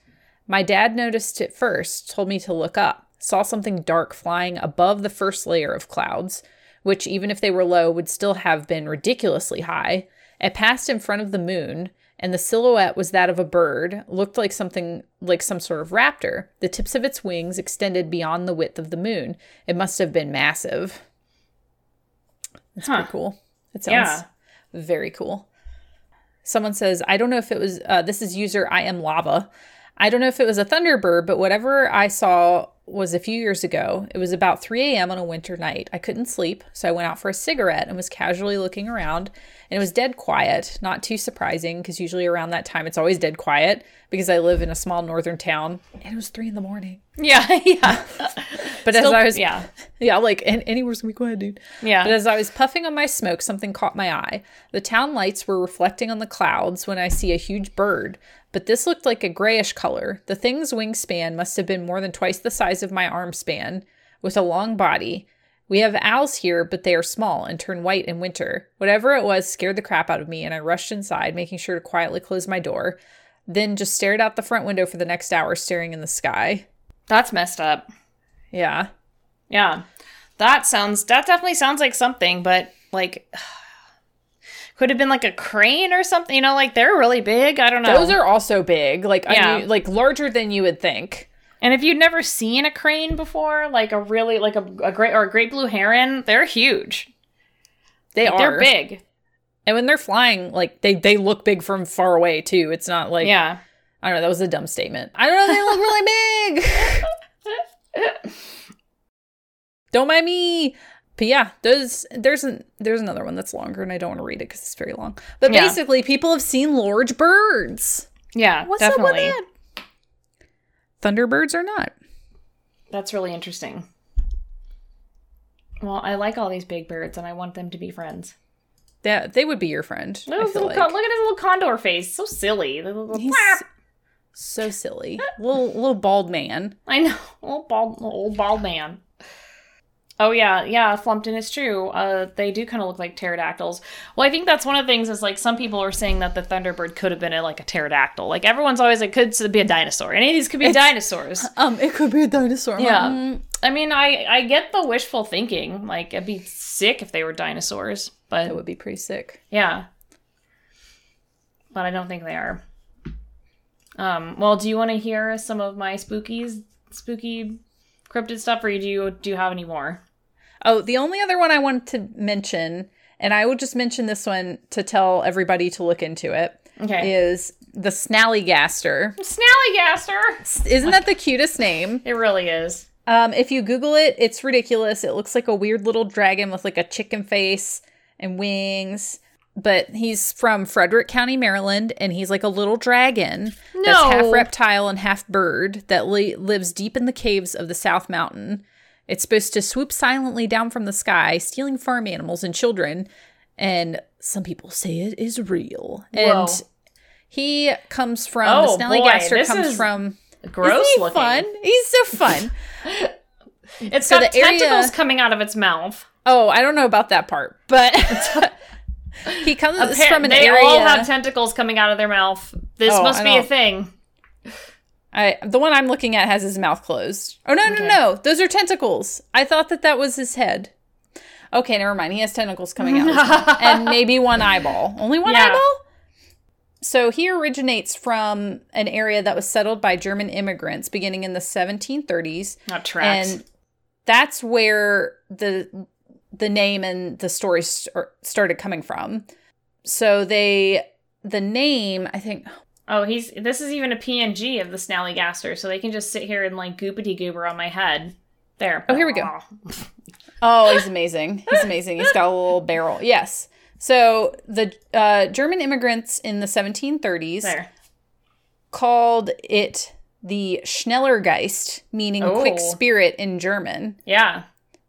My dad noticed it first, told me to look up, saw something dark flying above the first layer of clouds, which, even if they were low, would still have been ridiculously high. It passed in front of the moon, and the silhouette was that of a bird, looked like something like some sort of raptor. The tips of its wings extended beyond the width of the moon. It must have been massive. That's Huh. pretty cool. It sounds Yeah. very cool. Someone says, I don't know if it was, uh, this is user I am lava. I don't know if it was a Thunderbird, but whatever I saw was a few years ago. It was about 3 a.m. on a winter night. I couldn't sleep, so I went out for a cigarette and was casually looking around. And it was dead quiet, not too surprising because usually around that time it's always dead quiet because I live in a small northern town. And it was 3 in the morning. Yeah, yeah. But as I was, yeah. yeah, like and anywhere's gonna be quiet, dude. Yeah. But as I was puffing on my smoke, something caught my eye. The town lights were reflecting on the clouds when I see a huge bird, but this looked like a grayish color. The thing's wingspan must have been more than twice the size of my arm span, with a long body. We have owls here, but they are small and turn white in winter. Whatever it was scared the crap out of me, and I rushed inside, making sure to quietly close my door. Then just stared out the front window for the next hour, staring in the sky. That's messed up. Yeah. Yeah. That sounds that definitely sounds like something, but like could have been like a crane or something, you know, like they're really big. I don't know. Those are also big, like Yeah. like larger than you would think. and if you'd never seen a crane before, like a really like a, a great or a great blue heron, they're huge. They Like, are They're big. and when they're flying, like they they look big from far away too. It's not like yeah. I don't know. That was a dumb statement. I don't know. They look really big. don't mind me. But yeah, those there's an there's another one that's longer, and I don't want to read it because it's very long. But Yeah. basically, people have seen large birds. Yeah, What's definitely. up with that? Thunderbirds or not? That's really interesting. Well, I like all these big birds and I want them to be friends. That they would be your friend. Look I at, feel his like. little, con- look at his little condor face. So silly. He's so silly. little little bald man. I know. Old bald, old bald man. Oh yeah, yeah, Flumpton is true. Uh, they do kind of look like pterodactyls. Well, I think that's one of the things is like some people are saying that the Thunderbird could have been a, like a pterodactyl. Like everyone's always like, could be a dinosaur. Any of these could be dinosaurs. Um, it could be a dinosaur. Yeah. like, mm, I mean, I I get the wishful thinking. Like it'd be sick if they were dinosaurs, but it would be pretty sick. yeah. But I don't think they are. Um, well, do you want to hear some of my spookies, spooky cryptid stuff, or do you do you have any more? Oh, the only other one I wanted to mention, and I will just mention this one to tell everybody to look into it, Okay. is the Snallygaster. Snallygaster. Isn't that the cutest name? It really is. Um, if you Google it, it's ridiculous. It looks like a weird little dragon with like a chicken face and wings. But he's from Frederick County, Maryland, and he's like a little dragon that's half reptile and half bird that li- lives deep in the caves of the South Mountain. It's supposed to swoop silently down from the sky, stealing farm animals and children. And some people say it is real. Whoa. And he comes from Oh, the this comes is from Gross Isn't he looking. fun? He's so fun. It's So got the area- tentacles coming out of its mouth. Oh, I don't know about that part, but he comes Appar- from an area. they all have tentacles coming out of their mouth. This Oh, must be a thing. I, the one I'm looking at has his mouth closed. Oh no, no, no! Those are tentacles. I thought that that was his head. Okay, never mind. He has tentacles coming out, of his mouth. and maybe one eyeball. Only one Yeah. eyeball. So he originates from an area that was settled by German immigrants beginning in the 1730s. That tracks. and that's where the the name and the story st- started coming from. So they the name I think oh, he's this is even a PNG of the Snallygaster, so they can just sit here and like goopity goober on my head. There. Oh, here we go. oh he's amazing he's amazing he's got a little barrel yes so the uh, German immigrants in the 1730s There. called it the Schnellergeist, meaning quick Oh. spirit in German. Yeah.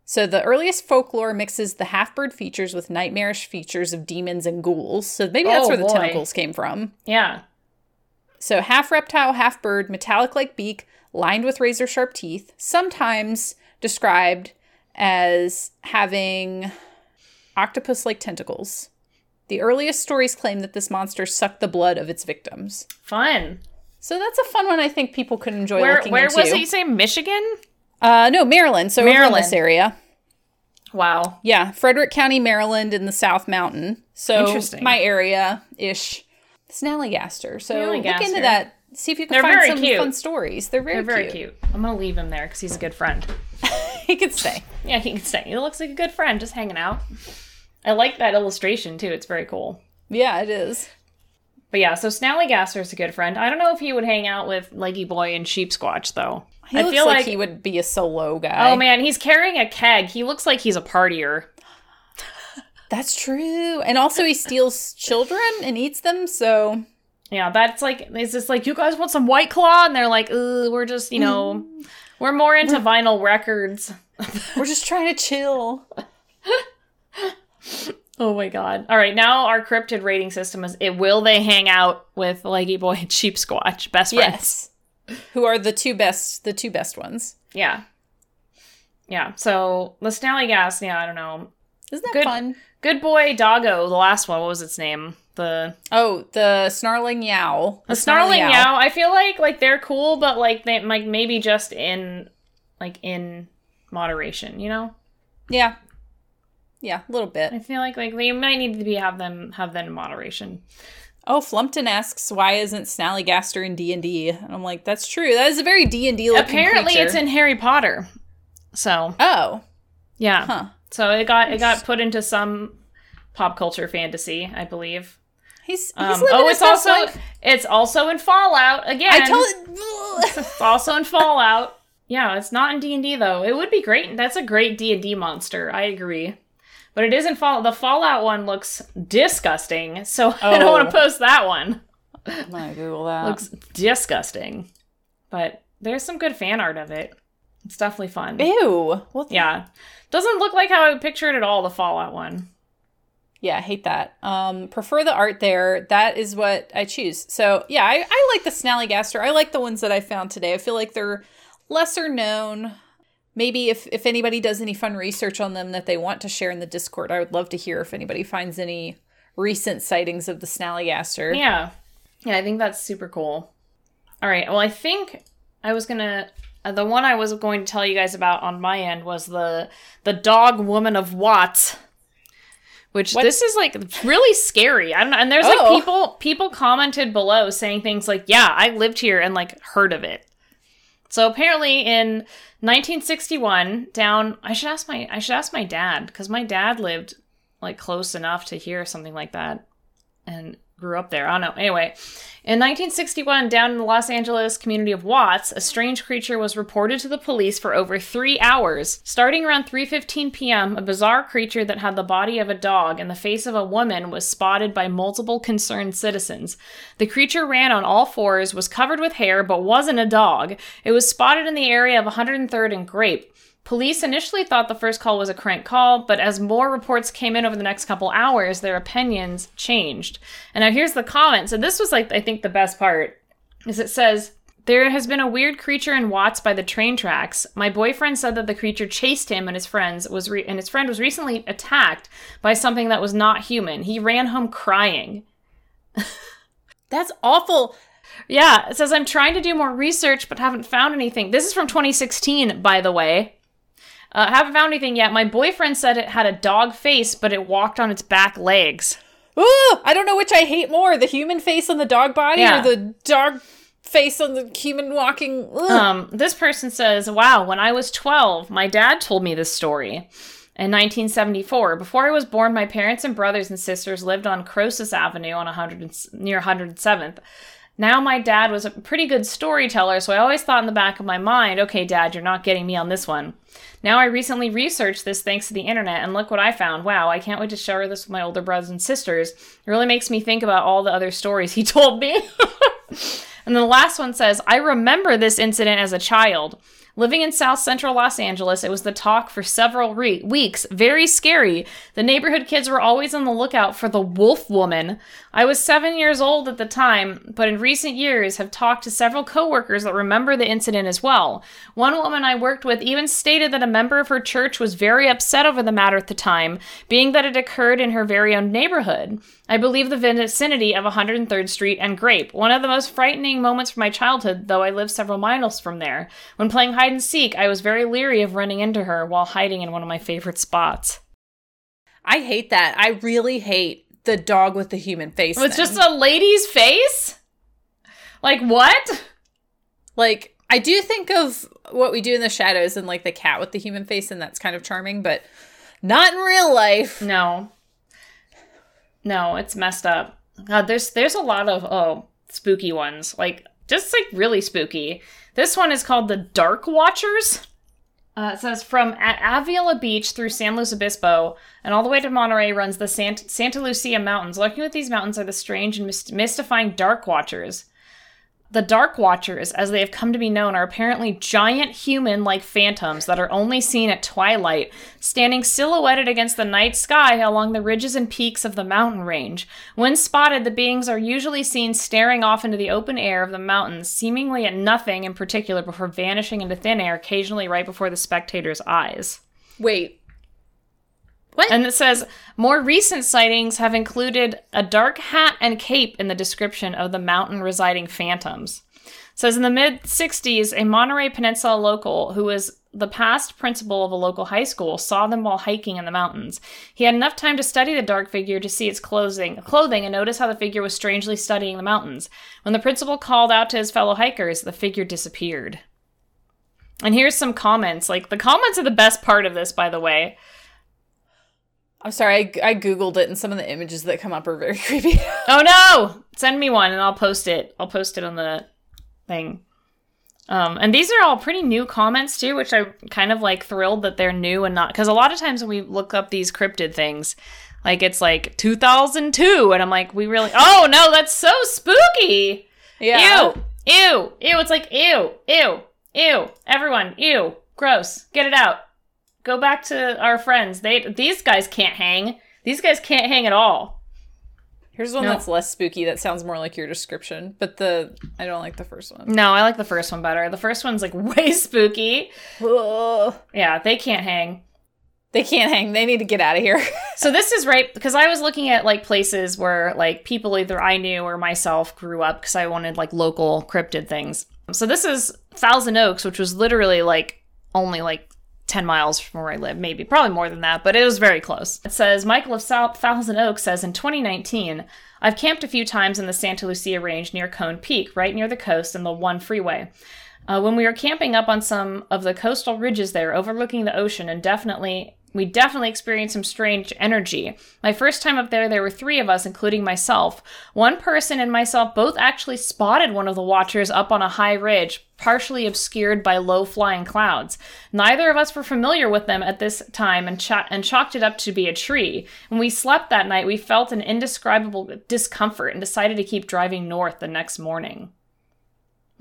So the earliest folklore mixes the half-bird features with nightmarish features of demons and ghouls. So maybe that's Oh, where the boy. tentacles came from. Yeah. So half reptile, half bird, metallic like beak, lined with razor sharp teeth, sometimes described as having octopus like tentacles. The earliest stories claim that this monster sucked the blood of its victims. Fun. So that's a fun one I think people could enjoy Where looking where into. was it? You say Michigan? Uh, no, Maryland. So Maryland. Maryland. this area. Wow. Yeah, Frederick County, Maryland, in the South Mountain. So Interesting. my area ish. Snallygaster. So look into that. See if you can They're find some cute. fun stories. They're very, They're very cute. I'm gonna leave him there because he's a good friend. he could stay. Yeah, he can stay. He looks like a good friend, just hanging out. I like that illustration too. It's very cool. Yeah, it is. But yeah, so Snallygaster is a good friend. I don't know if he would hang out with Leggy Boy and Sheep Squatch though. He I looks feel like, like, he would be a solo guy. oh man, he's carrying a keg. He looks like he's a partier. That's true. And also, he steals children and eats them. So Yeah, that's like it's just like you guys want some White Claw, and they're like, we're just you know, mm. we're more into vinyl records. we're just trying to chill. Oh my god! All right, now our cryptid rating system is: it will they hang out with Leggy Boy and Sheep Squatch, best friends? Yes. Who are the two best? The two best ones. Yeah. Yeah. So the Snallygas, yeah, I don't know. Isn't that Good. fun? Good boy Doggo, the last one. What was its name? The Oh, the snarling yow. the snarling yow. I feel like like they're cool, but like they like maybe just in like in moderation. You know, Yeah. Yeah, a little bit. I feel like like they might need to be have them have them in moderation. Oh, Flumpton asks why isn't Snallygaster in D and D? And I'm like, that's true. That is a very D and D looking Apparently, creature. it's in Harry Potter. So Oh, yeah, huh. So it got it got put into some pop culture fantasy, I believe. He's, he's Um, oh, it's also life. it's also in Fallout again. I told It's also in Fallout. Yeah, it's not in D and D though. It would be great. That's a great D and D monster. I agree. But it isn't Fall. The Fallout one looks disgusting, so I don't Oh. want to post that one. I'm gonna Google that. Looks disgusting. But there's some good fan art of it. It's definitely fun. Ew. Well, Yeah, doesn't look like how I pictured it at all. The Fallout one. Yeah, I hate that. Um, prefer the art there. That is what I choose. So yeah, I, I like the Snallygaster. I like the ones that I found today. I feel like they're lesser known. Maybe if if anybody does any fun research on them that they want to share in the Discord, I would love to hear if anybody finds any recent sightings of the Snallygaster. Yeah. Yeah, I think that's super cool. All right. Well, I think I was going to Uh, the one I was going to tell you guys about on my end was the the dog woman of Watts. Which What? this is like really scary. I don't know. And there's Oh. like people people commented below saying things like, "Yeah, I lived here and like heard of it." So apparently in 1961 down I should ask my I should ask my dad cuz my dad lived like close enough to hear something like that and grew up there. I don't know. Anyway, in 1961, down in the Los Angeles community of Watts, a strange creature was reported to the police for over three hours. Starting around 3:15 p.m., a bizarre creature that had the body of a dog and the face of a woman was spotted by multiple concerned citizens. The creature ran on all fours, was covered with hair, but wasn't a dog. It was spotted in the area of 103rd and Grape. Police initially thought the first call was a crank call, but as more reports came in over the next couple hours, their opinions changed. And now here's the comment. So this was like I think the best part is it says there has been a weird creature in Watts by the train tracks. My boyfriend said that the creature chased him and his friends was re- and his friend was recently attacked by something that was not human. He ran home crying. That's awful. Yeah, it says I'm trying to do more research but haven't found anything. This is from 2016, by the way. Uh, haven't found anything yet. My boyfriend said it had a dog face, but it walked on its back legs. Ooh, I don't know which I hate more: the human face on the dog body Yeah. or the dog face on the human walking. Ugh. Um, this person says, "Wow, when I was 12, my dad told me this story." In 1974, before I was born, my parents and brothers and sisters lived on Croesus Avenue on 100 and- near 107th. Now my dad was a pretty good storyteller, so I always thought in the back of my mind, "Okay, dad, you're not getting me on this one." Now I recently researched this thanks to the internet, and look what I found. Wow, I can't wait to share this with my older brothers and sisters. It really makes me think about all the other stories he told me. And the last one says, I remember this incident as a child. Living in South Central Los Angeles, it was the talk for several re- weeks. Very scary. The neighborhood kids were always on the lookout for the wolf woman. I was seven years old at the time, but in recent years have talked to several coworkers that remember the incident as well. One woman I worked with even stated that a member of her church was very upset over the matter at the time, being that it occurred in her very own neighborhood. I believe the vicinity of 103rd Street and Grape. One of the most frightening moments from my childhood, though I live several miles from there. When playing hide and seek, I was very leery of running into her while hiding in one of my favorite spots. I hate that. I really hate the dog with the human face. It's just a lady's face? Like what? like I do think of what we do in the shadows and like the cat with the human face, and that's kind of charming, but not in real life. No. No, it's messed up. God, there's there's a lot of oh spooky ones. Like just like really spooky. This one is called the Dark Watchers. Uh, it says from at Avila Beach through San Luis Obispo and all the way to Monterey runs the Sant- Santa Lucia Mountains. Lurking with these mountains are the strange and myst- mystifying Dark Watchers. The Dark Watchers, as they have come to be known, are apparently giant human like phantoms that are only seen at twilight, standing silhouetted against the night sky along the ridges and peaks of the mountain range. When spotted, the beings are usually seen staring off into the open air of the mountains, seemingly at nothing in particular before vanishing into thin air, occasionally right before the spectator's eyes. Wait, And it says more recent sightings have included a dark hat and cape in the description of the mountain residing phantoms. It says in the mid 60s, a Monterey Peninsula local who was the past principal of a local high school saw them while hiking in the mountains. He had enough time to study the dark figure to see its clothing, clothing and notice how the figure was strangely studying the mountains. When the principal called out to his fellow hikers, the figure disappeared. And here's some comments. Like the comments are the best part of this, by the way. I'm sorry. I, I googled it, and some of the images that come up are very creepy. Oh no! Send me one and I'll post it. I'll post it on the thing. Um, and these are all pretty new comments too, which I'm kind of like thrilled that they're new and not because a lot of times when we look up these cryptid things, like it's like 2002, and I'm like, we really, oh no, that's so spooky. Yeah. Ew, ew, ew. It's like ew, ew, ew. Everyone, ew, gross. Get it out. Go back to our friends. They these guys can't hang. These guys can't hang at all. Here's one No. that's less spooky. That sounds more like your description, but the I don't like the first one. No, I like the first one better. The first one's like way spooky. Ugh. Yeah, they can't hang. They can't hang. They need to get out of here. So this is right because I was looking at like places where like people either I knew or myself grew up because I wanted like local cryptid things. So this is Thousand Oaks, which was literally like only like 10 miles from where I live, maybe, probably more than that, but it was very close. It says Michael of South Thousand Oaks says in 2019, I've camped a few times in the Santa Lucia Range near Cone Peak, right near the coast and the one freeway. Uh, when we were camping up on some of the coastal ridges there, overlooking the ocean, and definitely we definitely experienced some strange energy. My first time up there, there were three of us, including myself. One person and myself both actually spotted one of the watchers up on a high ridge, partially obscured by low flying clouds. Neither of us were familiar with them at this time and, ch- and chalked it up to be a tree. When we slept that night, we felt an indescribable discomfort and decided to keep driving north the next morning.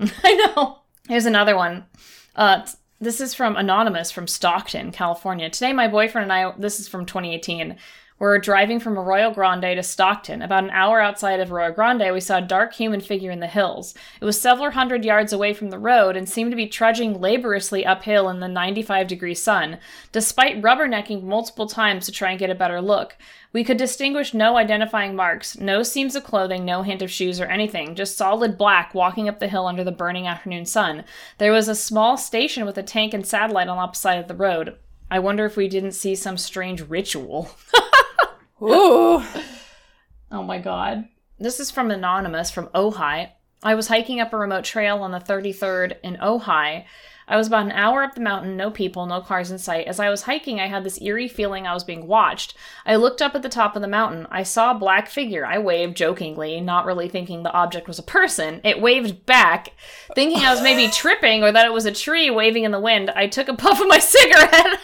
I know. Here's another one. Uh, this is from Anonymous from Stockton, California. Today, my boyfriend and I, this is from 2018, were driving from Arroyo Grande to Stockton. About an hour outside of Arroyo Grande, we saw a dark human figure in the hills. It was several hundred yards away from the road and seemed to be trudging laboriously uphill in the 95 degree sun, despite rubbernecking multiple times to try and get a better look. We could distinguish no identifying marks, no seams of clothing, no hint of shoes or anything, just solid black walking up the hill under the burning afternoon sun. There was a small station with a tank and satellite on the opposite side of the road. I wonder if we didn't see some strange ritual. Ooh. Oh my god. This is from Anonymous from Ojai. I was hiking up a remote trail on the 33rd in Ojai. I was about an hour up the mountain, no people, no cars in sight. As I was hiking, I had this eerie feeling I was being watched. I looked up at the top of the mountain. I saw a black figure. I waved jokingly, not really thinking the object was a person. It waved back. Thinking I was maybe tripping or that it was a tree waving in the wind, I took a puff of my cigarette.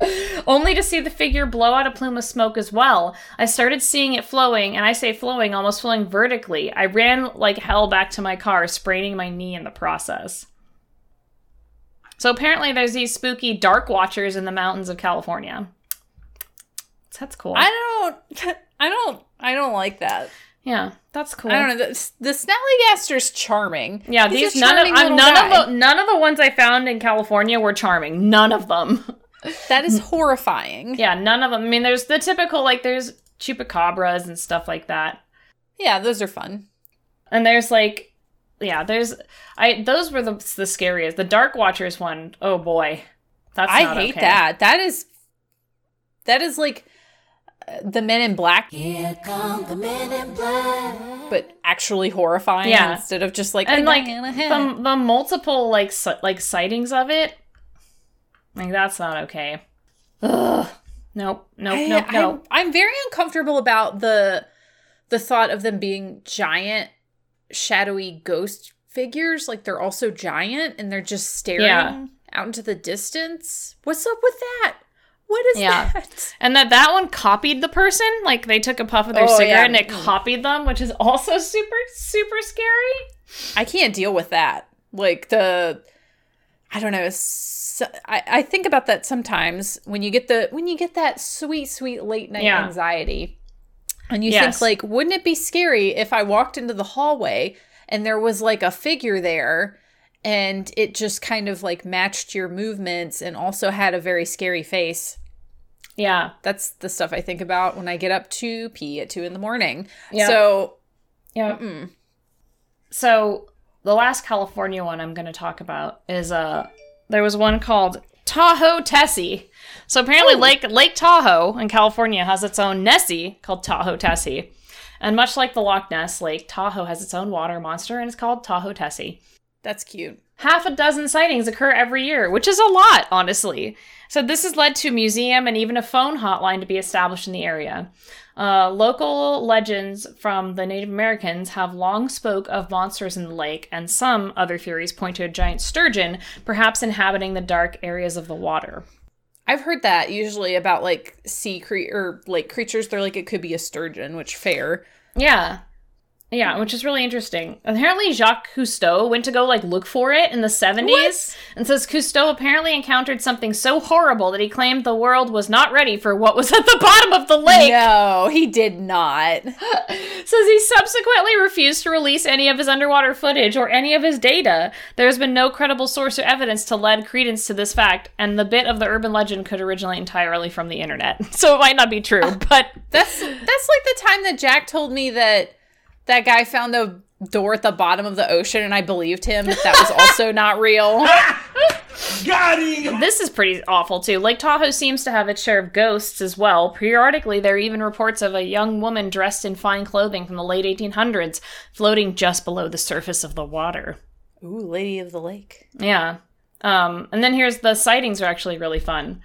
only to see the figure blow out a plume of smoke as well. I started seeing it flowing, and I say flowing, almost flowing vertically. I ran like hell back to my car, spraining my knee in the process. So apparently, there's these spooky dark watchers in the mountains of California. So that's cool. I don't. I don't. I don't like that. yeah, that's cool. I don't know. The, the Snallygaster's charming. Yeah, He's these none of charming uh, none guy. of the none of the ones I found in California were charming. None of them. That is horrifying. yeah, none of them. I mean, there's the typical like there's chupacabras and stuff like that, Yeah, those are fun. and there's like yeah, there's I those were the the scariest. The Dark Watchers one, oh boy, that's I not hate okay. that. That is. That is like uh, the Men in Black, Here come the men in black. but actually horrifying. Yeah. Instead of just like and like guy in a hat. the the multiple like si- like sightings of it, like that's not okay. Ugh. Nope. Nope. I, nope. Nope. I'm, I'm very uncomfortable about the the thought of them being giant, shadowy ghost figures. Like they're also giant and they're just staring Yeah. out into the distance. What's up with that? What is Yeah. that? And that that one copied the person. Like they took a puff of their Oh, cigarette yeah. and it copied them, which is also super super scary. I can't deal with that. Like the, I don't know. I I think about that sometimes when you get the when you get that sweet sweet late night Yeah. anxiety, and you Yes. think like, wouldn't it be scary if I walked into the hallway and there was like a figure there, and it just kind of like matched your movements and also had a very scary face. Yeah. That's the stuff I think about when I get up to pee at two in the morning. Yeah. So Yeah. So the last California one I'm going to talk about is uh there was one called Tahoe Tessie. So apparently Lake Lake Tahoe in California has its own Nessie called Tahoe Tessie. And much like the Loch Ness Lake, Tahoe has its own water monster and it's called Tahoe Tessie. that's cute. half a dozen sightings occur every year, which is a lot, honestly. So this has led to a museum and even a phone hotline to be established in the area. Uh, local legends from the Native Americans have long spoke of monsters in the lake, and some other theories point to a giant sturgeon, perhaps inhabiting the dark areas of the water. I've heard that usually about like sea cre- or lake creatures. They're like it could be a sturgeon, which fair. Yeah. Yeah, which is really interesting. Apparently, Jacques Cousteau went to go like look for it in the 70s and says Cousteau apparently encountered something so horrible that he claimed the world was not ready for what was at the bottom of the lake. No, he did not. Says he subsequently refused to release any of his underwater footage or any of his data. There has been no credible source or evidence to lend credence to this fact, and the bit of the urban legend could originate entirely from the internet. So it might not be true, but That's that's like the time that Jack told me that that guy found the door at the bottom of the ocean, and I believed him that that was also not real. This is pretty awful too. Lake Tahoe seems to have its share of ghosts as well. Periodically, there are even reports of a young woman dressed in fine clothing from the late 1800s floating just below the surface of the water. Ooh, Lady of the Lake. Yeah. Um, and then here's the sightings are actually really fun.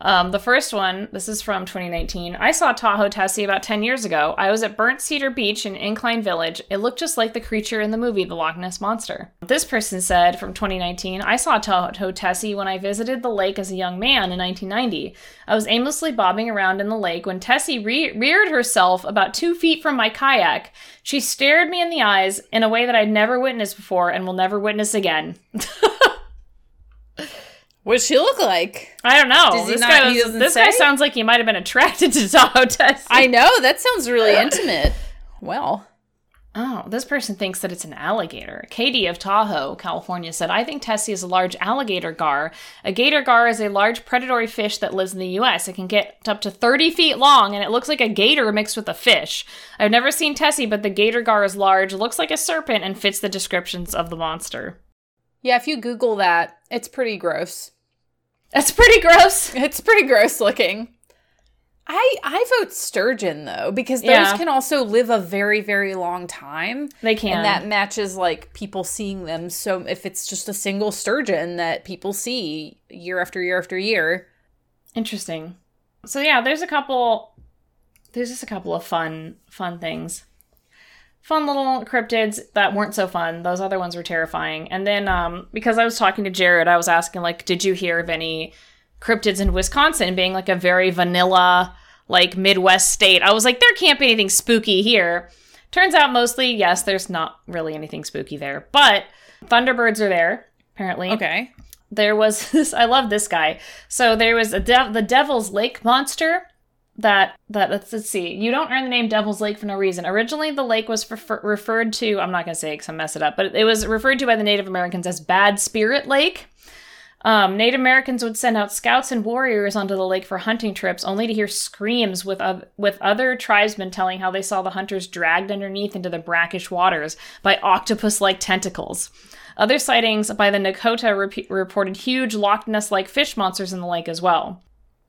Um, the first one, this is from 2019. I saw Tahoe Tessie about 10 years ago. I was at Burnt Cedar Beach in Incline Village. It looked just like the creature in the movie The Loch Ness Monster. This person said from 2019, I saw Tahoe Tessie when I visited the lake as a young man in 1990. I was aimlessly bobbing around in the lake when Tessie re- reared herself about two feet from my kayak. She stared me in the eyes in a way that I'd never witnessed before and will never witness again. What does she look like? I don't know. Does he this not- guy, he was- doesn't this guy sounds like he might have been attracted to Tahoe Tessie. I know that sounds really intimate. Well, Oh, this person thinks that it's an alligator. Katie of Tahoe, California said, I think Tessie is a large alligator gar. A gator gar is a large predatory fish that lives in the U.S. It can get up to 30 feet long, and it looks like a gator mixed with a fish. I've never seen Tessie, but the gator gar is large, looks like a serpent, and fits the descriptions of the monster. yeah, if you Google that, it's pretty gross. That's pretty gross. It's pretty gross looking. I I vote sturgeon though because those Yeah. can also live a very very long time. They can. And that matches like people seeing them. So if it's just a single sturgeon that people see year after year after year, Interesting. So yeah, there's a couple there's just a couple of fun fun things. Fun little cryptids that weren't so fun. Those other ones were terrifying. And then um because I was talking to Jared, I was asking like did you hear of any cryptids in Wisconsin being like a very vanilla, like Midwest state. I was like, there can't be anything spooky here. Turns out mostly, yes, there's not really anything spooky there. But Thunderbirds are there, apparently. Okay. There was this I love this guy. So there was a dev- the Devil's Lake monster that that let's, let's see. You don't earn the name Devil's Lake for no reason. Originally the lake was refer- referred to, I'm not going to say it cuz I'm mess it up, but it was referred to by the Native Americans as Bad Spirit Lake. Um, Native Americans would send out scouts and warriors onto the lake for hunting trips, only to hear screams with with other tribesmen telling how they saw the hunters dragged underneath into the brackish waters by octopus-like tentacles. Other sightings by the Nakota rep- reported huge Loch Ness-like fish monsters in the lake as well.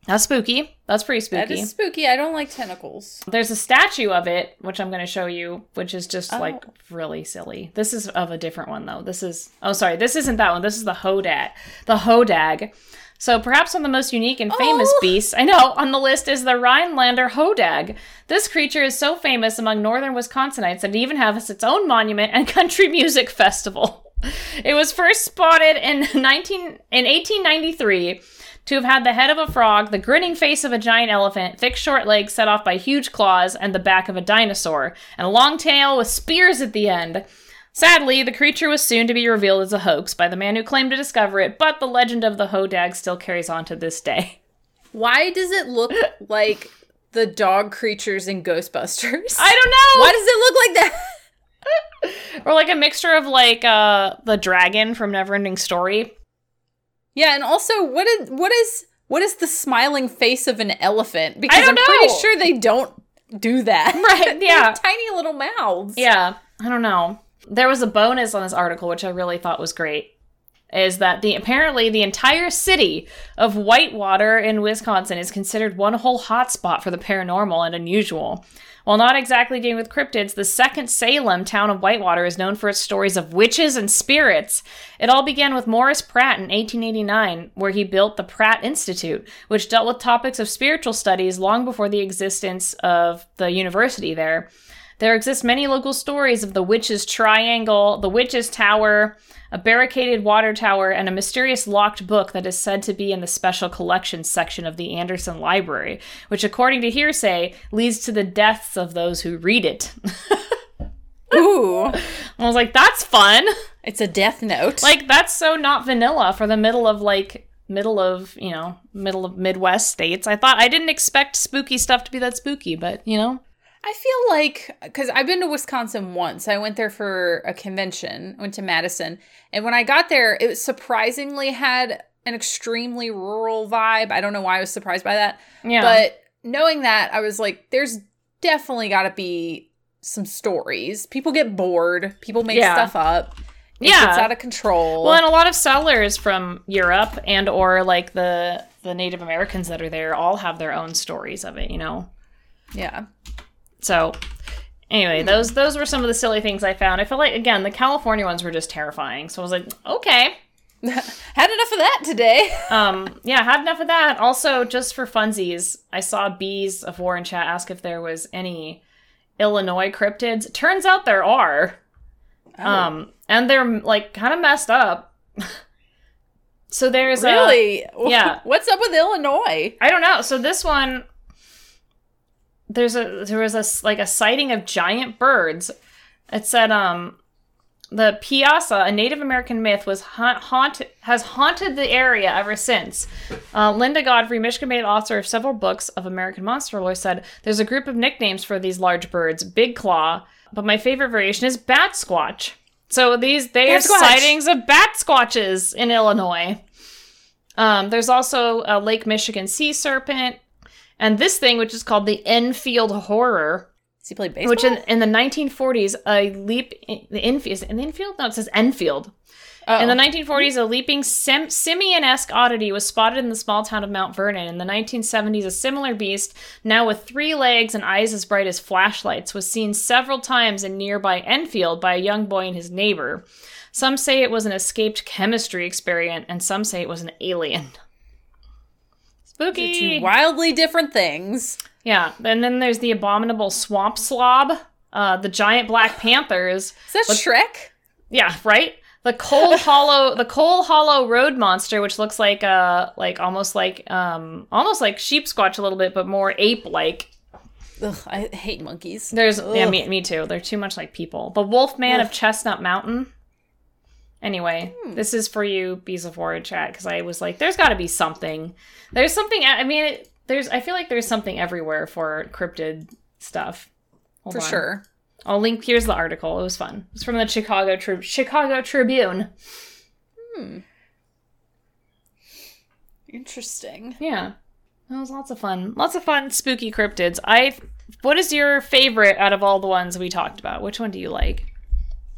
That's spooky. That's pretty spooky. That is spooky. I don't like tentacles. There's a statue of it, which I'm going to show you, which is just Oh. like really silly. This is of a different one though. This is oh sorry, this isn't that one. This is the Hodag. The Hodag. So perhaps one of the most unique and famous Oh. beasts I know on the list is the Rhinelander Hodag. This creature is so famous among northern Wisconsinites that it even has its own monument and country music festival. It was first spotted in 19 in 1893 to have had the head of a frog, the grinning face of a giant elephant, thick short legs set off by huge claws, and the back of a dinosaur, and a long tail with spears at the end. Sadly, the creature was soon to be revealed as a hoax by the man who claimed to discover it, but the legend of the Hodag still carries on to this day. Why does it look like the dog creatures in Ghostbusters? I don't know. Why does it look like that? Or like a mixture of like uh the dragon from Neverending Story. Yeah, and also what is what is what is the smiling face of an elephant? Because I'm pretty sure they don't do that. Right, yeah. tiny little mouths. Yeah, I don't know. There was a bonus on this article which I really thought was great. Is that the apparently the entire city of Whitewater in Wisconsin is considered one whole hotspot for the paranormal and unusual. While not exactly dealing with cryptids, the second Salem town of Whitewater is known for its stories of witches and spirits. It all began with Morris Pratt in 1889, where he built the Pratt Institute, which dealt with topics of spiritual studies long before the existence of the university there. There exist many local stories of the Witch's Triangle, the Witch's Tower, a barricaded water tower, and a mysterious locked book that is said to be in the special collections section of the Anderson Library, which, according to hearsay, leads to the deaths of those who read it. Ooh. I was like, that's fun. It's a death note. Like, that's so not vanilla for the middle of, like, middle of, you know, middle of Midwest states. I thought I didn't expect spooky stuff to be that spooky, but, you know. I feel like because I've been to Wisconsin once. I went there for a convention. I went to Madison, and when I got there, it surprisingly had an extremely rural vibe. I don't know why I was surprised by that, Yeah. but knowing that, I was like, "There's definitely got to be some stories. People get bored. People make Yeah. stuff up. It Yeah. It's out of control. Well, and a lot of settlers from Europe and or like the the Native Americans that are there all have their own stories of it, you know. yeah, So anyway, those those were some of the silly things I found. I feel like again, the California ones were just terrifying. So I was like, okay. had enough of that today. Um, yeah, had enough of that. Also, just for funsies, I saw Bees of War in chat ask if there was any Illinois cryptids. Turns out there are. Oh. Um, and they're like kind of messed up. so there's a really? yeah. What's up with Illinois? I don't know. So this one, there's a there was a like a sighting of giant birds. It said um the Piasa, a Native American myth, was haunt, haunt has haunted the area ever since. Uh, Linda Godfrey, Michigan-made author of several books of American monster lore, said there's a group of nicknames for these large birds: Big Claw, but my favorite variation is Bat Squatch. So these they are Squatch. sightings of bat squatches in Illinois. Um, there's also a Lake Michigan sea serpent, and this thing, which is called the Enfield Horror, Does he play baseball? which in, in the 1940s, a leap in the Enfield is it in Enfield? No, it says Enfield. Oh. In the 1940s, a leaping sim- simian-esque oddity was spotted in the small town of Mount Vernon. In the 1970s, a similar beast, now with three legs and eyes as bright as flashlights, was seen several times in nearby Enfield by a young boy and his neighbor. Some say it was an escaped chemistry experiment, and some say it was an alien. Spooky. two wildly different things. Yeah, and then there's the abominable swamp slob, uh, the giant black panthers. Is that Shrek? Yeah, right. the Cole hollow the Cole hollow road monster which looks like uh like almost like um almost like sheep squatch a little bit but more ape like Ugh, I hate monkeys. there's yeah me, me too they're too much like people the wolf man of chestnut mountain anyway Hmm. this is for you bees of war chat because i was like there's got to be something there's something i mean it, there's i feel like there's something everywhere for cryptid stuff Hold for on. sure. I'll link. Here's the article. It was fun. It's from the Chicago Tri- Chicago Tribune. Interesting. Yeah, that was lots of fun. Lots of fun spooky cryptids. I. What is your favorite out of all the ones we talked about? Which one do you like?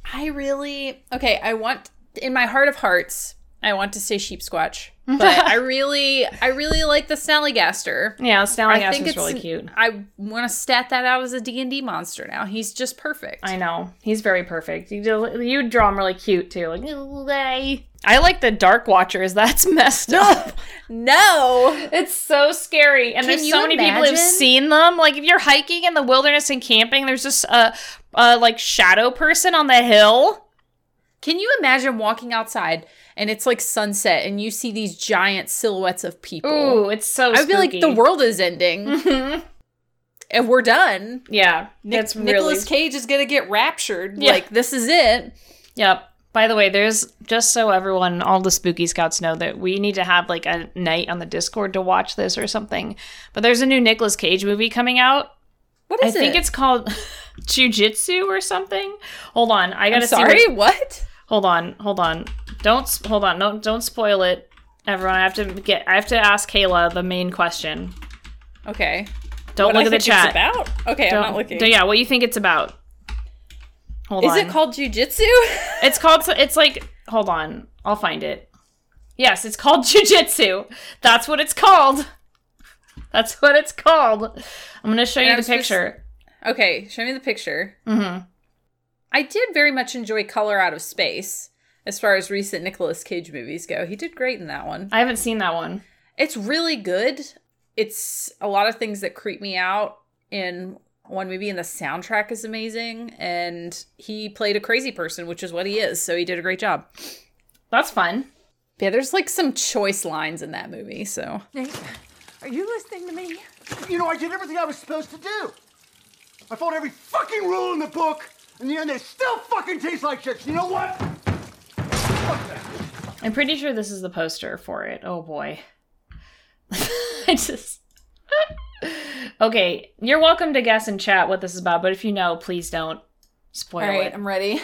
I really okay. I want in my heart of hearts. I want to say sheep squatch, but I really, I really like the Snallygaster. Yeah, Snallygaster's I think it's really cute. I want to stat that out as a D and D monster now. He's just perfect. I know he's very perfect. You do, you draw him really cute too. Like, "Ooh, hey." I like the Dark Watchers. That's messed up. no, It's so scary, and Can there's so many people who've seen them. Like if you're hiking in the wilderness and camping, there's just a, a like shadow person on the hill. Can you imagine walking outside and it's like sunset and you see these giant silhouettes of people? Ooh, it's so. I feel like the world is ending Mhm. and we're done. Yeah, Nic- really. Nicolas Cage is gonna get raptured. Yeah. Like this is it. Yep. By the way, there's just so everyone, all the spooky scouts know that we need to have like a night on the Discord to watch this or something. But there's a new Nicolas Cage movie coming out. What I is think it's called Jujitsu or something. Hold on, I I'm gotta see. sorry. What? Hold on, hold on. Don't hold on. Don't don't spoil it, everyone. I have to get. I have to ask Kayla the main question. Okay. Don't What look I at the chat. about? Okay, Don't- I'm not looking. yeah, what you think it's about? Hold on. Is on. it called jujitsu? It's called. It's like. Hold on. I'll find it. Yes, it's called jujitsu. That's what it's called. That's what it's called. I'm gonna show you And the I'm supposed- picture. okay, show me the picture. hmm I did very much enjoy Color Out of Space as far as recent Nicolas Cage movies go. He did great in that one. I haven't seen that one. It's really good. It's a lot of things that creep me out in one movie, and the soundtrack is amazing. And he played a crazy person, which is what he is. So he did a great job. That's fun. Yeah, there's like some choice lines in that movie. So Nate, are you listening to me? You know, I did everything I was supposed to do. I followed every fucking rule in the book. In the end, they still fucking taste like shit. You know what? Fuck. I'm pretty sure this is the poster for it. Oh boy. I just. okay, you're welcome to guess and chat what this is about, but if you know, please don't spoil all right, it. I'm ready.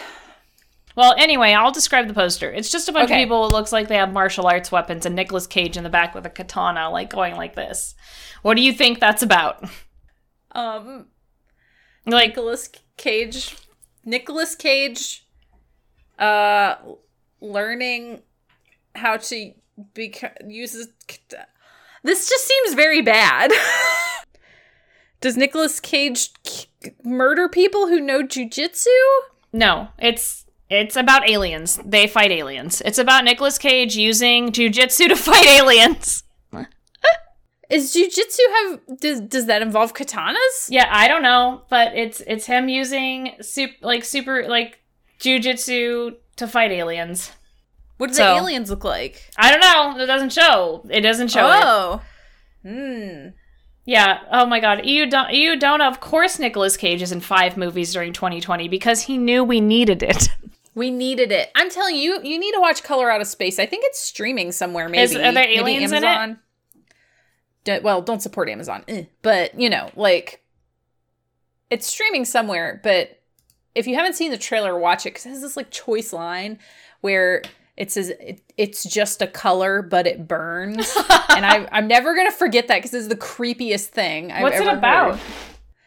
Well, anyway, I'll describe the poster. It's just a bunch Okay. of people. It looks like they have martial arts weapons and Nicolas Cage in the back with a katana, like going like this. What do you think that's about? Um, Like, Nicolas Cage, Nicolas Cage, uh, learning how to beca- use his. This just seems very bad. Does Nicolas Cage k- murder people who know jujitsu? no, it's it's about aliens. They fight aliens. It's about Nicolas Cage using jujitsu to fight aliens. Is jujitsu have does does that involve katanas? Yeah, I don't know, but it's it's him using super like super like jujitsu to fight aliens. What do So- the aliens look like? I don't know. It doesn't show. It doesn't show it. Oh, hmm. Yeah. Oh my God. You don't. You don't. Of course, Nicolas Cage is in five movies during 2020 because he knew we needed it. We needed it. I'm telling you, you need to watch Color Out of Space. I think it's streaming somewhere. Maybe Is- are there aliens in it? D- well, don't support Amazon, eh. but you know, like it's streaming somewhere. But if you haven't seen the trailer, watch it because it has this like choice line where it says it, it's just a color, but it burns, and I, I'm never gonna forget that because it's the creepiest thing. I've What's it about? heard.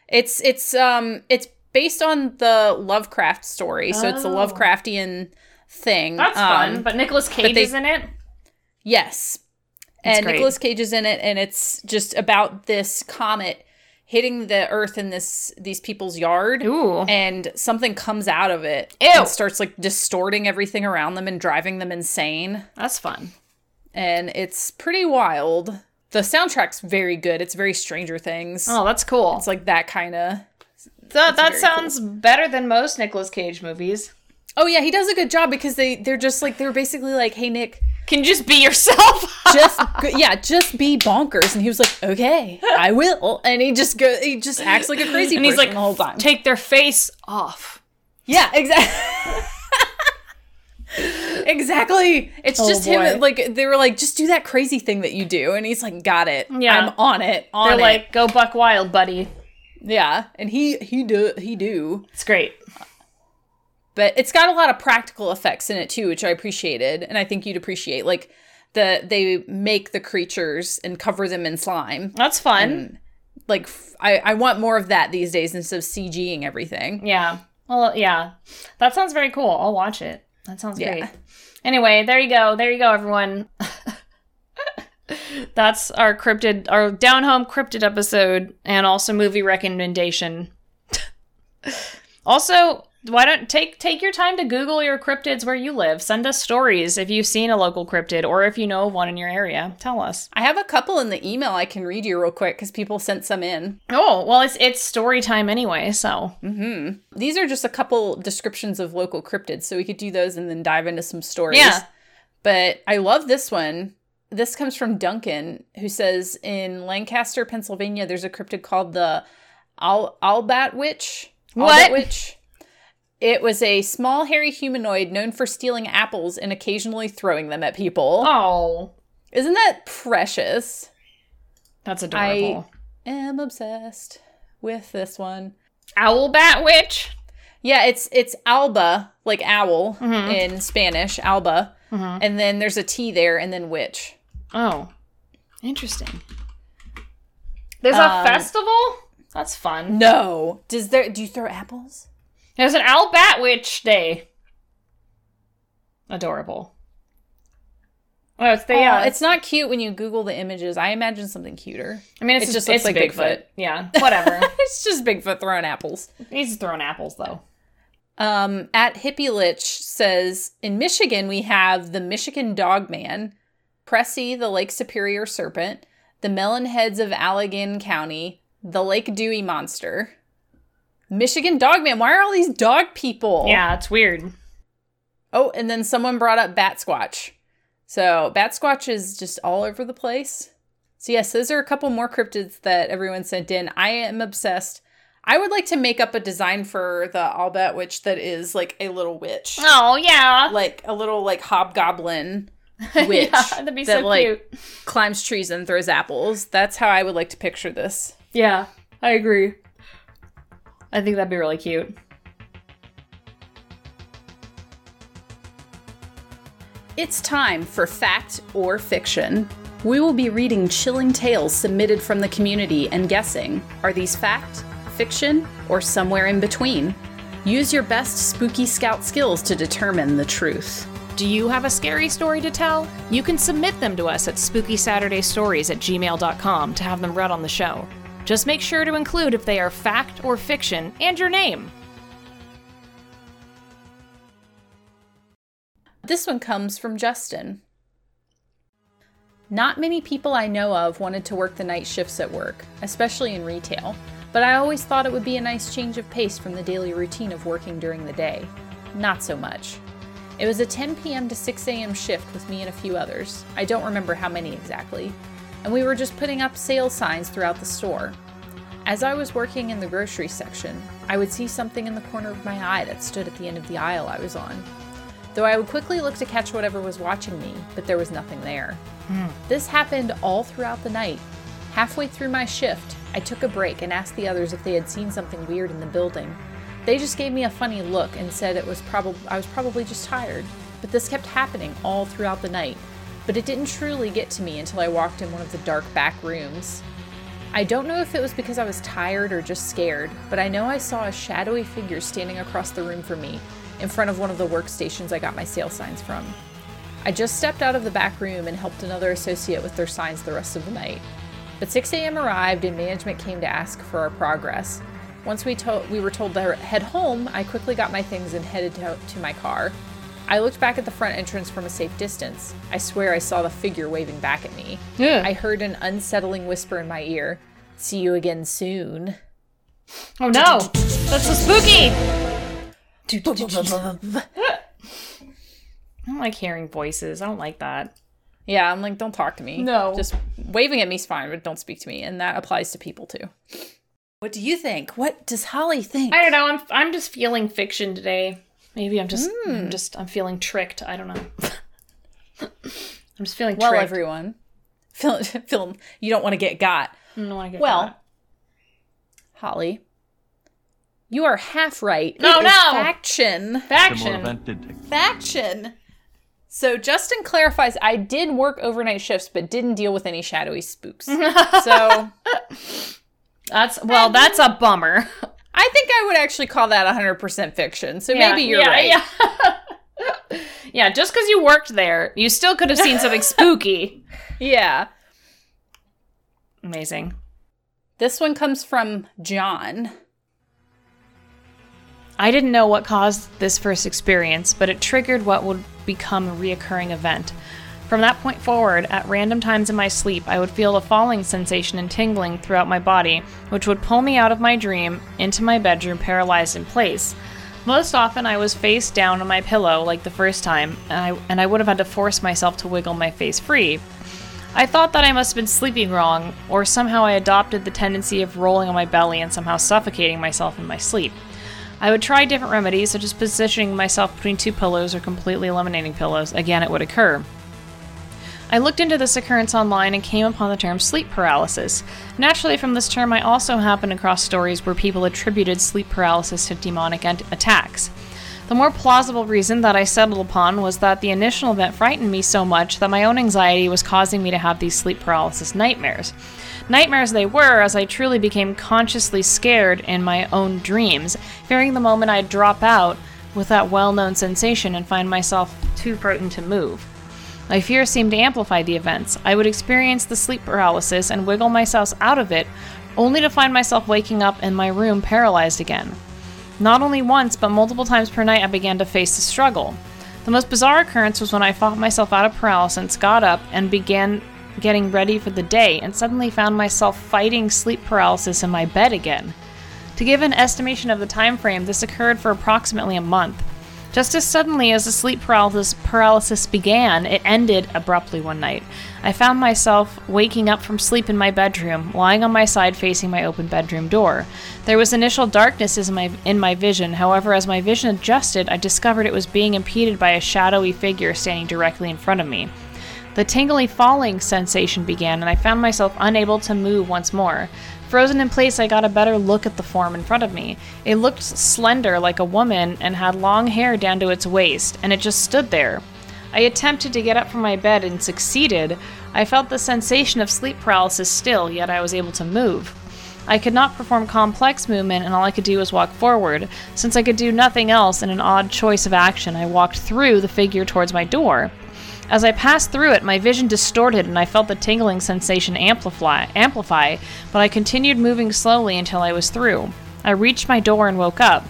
It's it's um it's based on the Lovecraft story, so it's a Oh. Lovecraftian thing. That's Um, fun. But Nicolas Cage they- is in it. Yes. That's and great. Nicolas Cage is in it, and it's just about this comet hitting the earth in this these people's yard. Ooh. And something comes out of it Ew. and starts like distorting everything around them and driving them insane. That's fun. And it's pretty wild. The soundtrack's very good. It's very Stranger Things. Oh, that's cool. It's like that kind of. that that sounds better than most Nicolas Cage movies. Oh yeah, he does a good job because they they're just like they're basically like, "Hey Nick, Can you just be yourself? just go- yeah, just be bonkers." And he was like, "Okay, I will." And he just go he just acts like a crazy and he's like, the whole time. take their face off. yeah, exactly. exactly. It's Oh, just boy. him like they were like, "Just do that crazy thing that you do." And he's like, "Got it. Yeah. I'm on it." On They're it. like, go buck wild, buddy. yeah. And he he do he do. It's great. But it's got a lot of practical effects in it too which i appreciated and i think you'd appreciate like the they make the creatures and cover them in slime That's fun. like f- I, I want more of that these days instead of cging everything Yeah. Well, yeah. That sounds very cool. I'll watch it. That sounds Yeah. great. Anyway, there you go. There you go, everyone. That's our cryptid, our down home cryptid episode, and also movie recommendation. also, why don't take take your time to Google your cryptids where you live. Send us stories if you've seen a local cryptid or if you know of one in your area. Tell us. i have a couple in the email i can read you real quick because people sent some in Oh well, it's it's story time anyway. So mm-hmm. these are just a couple descriptions of local cryptids so we could do those and then dive into some stories Yeah. but i love this one this comes from duncan who says in lancaster pennsylvania there's a cryptid called the Al- Albatwitch What? Albatwitch it was a small hairy humanoid known for stealing apples and occasionally throwing them at people oh, isn't that precious that's adorable. I am obsessed with this one Owl bat witch. Yeah, it's it's alba, like owl in Spanish, alba. And then there's a T there and then witch. Oh, interesting. There's Um, a festival. That's fun. No. Does there do you throw apples? There's an Owl Bat Witch Day. Adorable. Oh, it's the yeah. Oh, it's not cute when you Google the images. I imagine something cuter. I mean, it's it just just looks it's like Bigfoot. Bigfoot. Yeah, whatever. It's just Bigfoot throwing apples. He's throwing apples though. Um, at Hippie Lich says in Michigan we have the Michigan Dog Man, Pressie the Lake Superior Serpent, the Melon Heads of Allegan County, the Lake Dewey Monster. Michigan Dogman. Why are all these dog people? Yeah, it's weird. Oh, and then someone brought up Bat Squatch. So Bat Squatch is just all over the place. So yes, those are a couple more cryptids that everyone sent in. I am obsessed. I would like to make up a design for the Albatwitch that is like a little witch, Oh yeah. like a little like hobgoblin witch yeah, that'd be that so like cute. climbs trees and throws apples. That's how I would like to picture this. Yeah, I agree. I think that'd be really cute. It's time for fact or fiction. We will be reading chilling tales submitted from the community and guessing are these fact, fiction, or somewhere in between? Use your best spooky scout skills to determine the truth. Do you have a scary story to tell? You can submit them to us at spookysaturdaystories at gmail.com to have them read on the show. Just make sure to include if they are fact or fiction and your name. This one comes from Justin. Not many people I know of wanted to work the night shifts at work, especially in retail, but I always thought it would be a nice change of pace from the daily routine of working during the day. Not so much. It was a 10 p.m. to 6 a.m. shift with me and a few others. I don't remember how many exactly. And we were just putting up sale signs throughout the store. As I was working in the grocery section, I would see something in the corner of my eye that stood at the end of the aisle I was on though I would quickly look to catch whatever was watching me, but there was nothing there. Hmm. This happened all throughout the night. Halfway through my shift, I took a break and asked the others if they had seen something weird in the building. They just gave me a funny look and said it was probably I was probably just tired. But this kept happening all throughout the night. But it didn't truly get to me until I walked in one of the dark back rooms. I don't know if it was because I was tired or just scared, but I know I saw a shadowy figure standing across the room from me, in front of one of the workstations I got my sale signs from. I just stepped out of the back room and helped another associate with their signs the rest of the night. But 6 a.m. arrived and management came to ask for our progress. Once we, to- we were told to head home, I quickly got my things and headed to, to my car. I looked back at the front entrance from a safe distance. I swear I saw the figure waving back at me. Yeah. I heard an unsettling whisper in my ear See you again soon. Oh no! That's so spooky! I don't like hearing voices. I don't like that. Yeah, I'm like, don't talk to me. No. Just waving at me is fine, but don't speak to me. And that applies to people too. What do you think? What does Holly think? I don't know. I'm I'm just feeling fiction today. Maybe I'm just I'm hmm. just I'm feeling tricked. I don't know. I'm just feeling well, tricked. everyone. Feel, feel, you don't want to get got. I don't know why get Well, that. Holly, you are half right. No, It is no. faction. Faction. event did take Faction. So Justin clarifies, I did work overnight shifts, but didn't deal with any shadowy spooks. so That's well, that's a bummer. I think I would actually call that 100% fiction. So maybe you're yeah, right. Yeah. yeah, just because you worked there, you still could have seen something spooky. yeah. Amazing. This one comes from John. I didn't know what caused this first experience, but it triggered what would become a reoccurring event. From that point forward, at random times in my sleep, I would feel a falling sensation and tingling throughout my body, which would pull me out of my dream into my bedroom, paralyzed in place. Most often, I was face down on my pillow, like the first time, and I, and I would have had to force myself to wiggle my face free. I thought that I must have been sleeping wrong, or somehow I adopted the tendency of rolling on my belly and somehow suffocating myself in my sleep. I would try different remedies, such as positioning myself between two pillows or completely eliminating pillows. Again, it would occur. I looked into this occurrence online and came upon the term sleep paralysis. Naturally, from this term, I also happened across stories where people attributed sleep paralysis to demonic ent- attacks. The more plausible reason that I settled upon was that the initial event frightened me so much that my own anxiety was causing me to have these sleep paralysis nightmares. Nightmares they were, as I truly became consciously scared in my own dreams, fearing the moment I'd drop out with that well known sensation and find myself too frightened to move. My fear seemed to amplify the events. I would experience the sleep paralysis and wiggle myself out of it, only to find myself waking up in my room paralyzed again. Not only once, but multiple times per night, I began to face the struggle. The most bizarre occurrence was when I fought myself out of paralysis, got up, and began getting ready for the day, and suddenly found myself fighting sleep paralysis in my bed again. To give an estimation of the time frame, this occurred for approximately a month. Just as suddenly as the sleep paralysis, paralysis began, it ended abruptly one night. I found myself waking up from sleep in my bedroom, lying on my side facing my open bedroom door. There was initial darkness in my, in my vision, however, as my vision adjusted, I discovered it was being impeded by a shadowy figure standing directly in front of me. The tingly falling sensation began, and I found myself unable to move once more. Frozen in place, I got a better look at the form in front of me. It looked slender like a woman and had long hair down to its waist, and it just stood there. I attempted to get up from my bed and succeeded. I felt the sensation of sleep paralysis still, yet I was able to move. I could not perform complex movement, and all I could do was walk forward. Since I could do nothing else in an odd choice of action, I walked through the figure towards my door. As I passed through it, my vision distorted and I felt the tingling sensation amplify, amplify, but I continued moving slowly until I was through. I reached my door and woke up.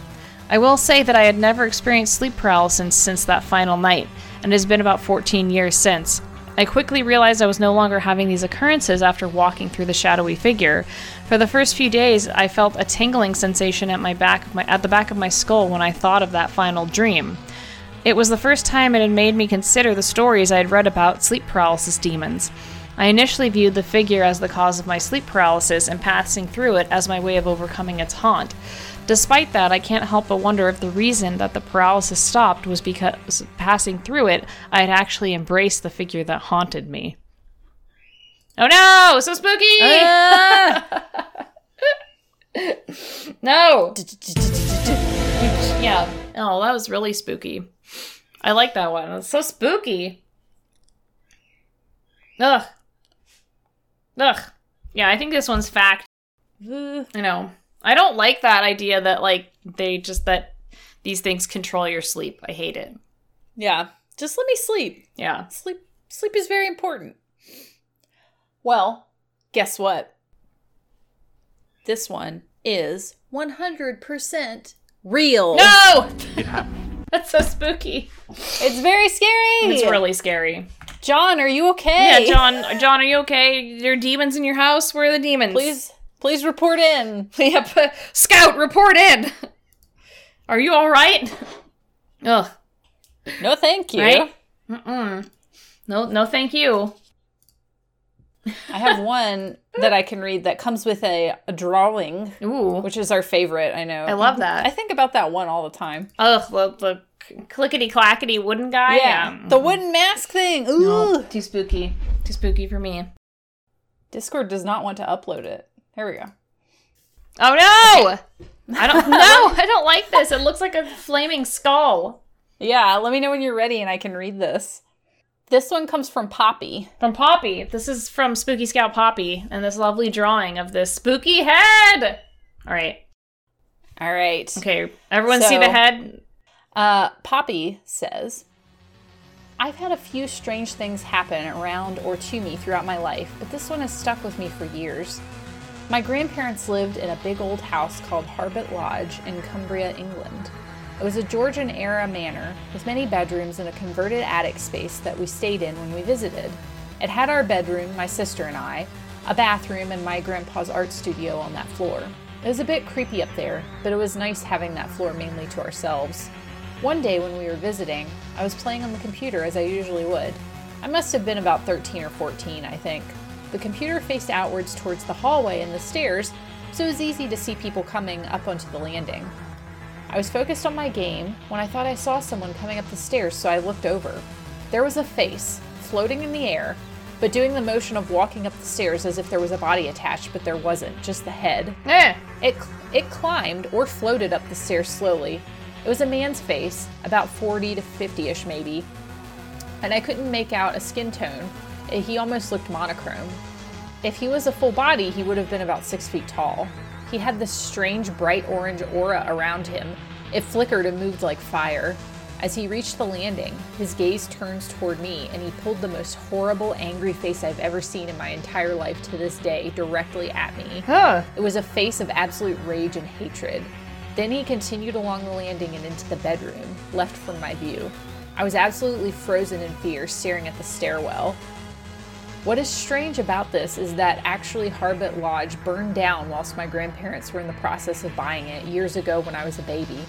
I will say that I had never experienced sleep paralysis since that final night, and it has been about 14 years since. I quickly realized I was no longer having these occurrences after walking through the shadowy figure. For the first few days, I felt a tingling sensation at my back my, at the back of my skull when I thought of that final dream. It was the first time it had made me consider the stories I had read about sleep paralysis demons. I initially viewed the figure as the cause of my sleep paralysis and passing through it as my way of overcoming its haunt. Despite that, I can't help but wonder if the reason that the paralysis stopped was because passing through it, I had actually embraced the figure that haunted me. Oh no! So spooky! Ah! no! yeah. Oh, that was really spooky. I like that one. It's so spooky. Ugh. Ugh. Yeah, I think this one's fact. I know. I don't like that idea that like they just that these things control your sleep. I hate it. Yeah. Just let me sleep. Yeah. Sleep sleep is very important. Well, guess what? This one is 100% real. No! It happened. That's so spooky. It's very scary. It's really scary. John, are you okay? Yeah, John. John, are you okay? There are demons in your house. Where are the demons? Please please report in. Yep. Scout, report in. Are you all right? Ugh. No, thank you. Right? Mm-mm. No, no, thank you. I have one that I can read that comes with a, a drawing, Ooh. which is our favorite. I know. I love that. I think about that one all the time. Ugh, the, the clickety clackety wooden guy. Yeah, the wooden mask thing. Ooh. No, too spooky. Too spooky for me. Discord does not want to upload it. Here we go. Oh no! I don't. No, I don't like this. It looks like a flaming skull. Yeah, let me know when you're ready and I can read this. This one comes from Poppy. From Poppy. This is from Spooky Scout Poppy, and this lovely drawing of this spooky head. All right. All right. Okay. Everyone see the head? Uh, Poppy says, I've had a few strange things happen around or to me throughout my life, but this one has stuck with me for years. My grandparents lived in a big old house called Harbut Lodge in Cumbria, England. It was a Georgian era manor with many bedrooms and a converted attic space that we stayed in when we visited. It had our bedroom, my sister and I, a bathroom, and my grandpa's art studio on that floor. It was a bit creepy up there, but it was nice having that floor mainly to ourselves. One day when we were visiting, I was playing on the computer as I usually would. I must have been about 13 or 14, I think. The computer faced outwards towards the hallway and the stairs, so it was easy to see people coming up onto the landing. I was focused on my game when I thought I saw someone coming up the stairs, so I looked over. There was a face, floating in the air, but doing the motion of walking up the stairs as if there was a body attached, but there wasn't, just the head. Eh. It, it climbed or floated up the stairs slowly. It was a man's face, about 40 to 50 ish maybe, and I couldn't make out a skin tone. He almost looked monochrome. If he was a full body, he would have been about six feet tall. He had this strange bright orange aura around him. It flickered and moved like fire. As he reached the landing, his gaze turns toward me and he pulled the most horrible, angry face I've ever seen in my entire life to this day directly at me. Huh. It was a face of absolute rage and hatred. Then he continued along the landing and into the bedroom, left from my view. I was absolutely frozen in fear, staring at the stairwell. What is strange about this is that actually Harbut Lodge burned down whilst my grandparents were in the process of buying it years ago when I was a baby.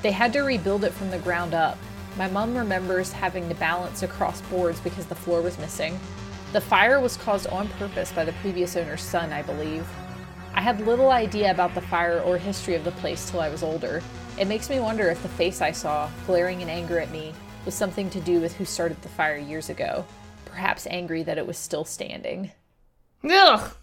They had to rebuild it from the ground up. My mom remembers having to balance across boards because the floor was missing. The fire was caused on purpose by the previous owner's son, I believe. I had little idea about the fire or history of the place till I was older. It makes me wonder if the face I saw, glaring in anger at me, was something to do with who started the fire years ago. Perhaps angry that it was still standing. Ugh.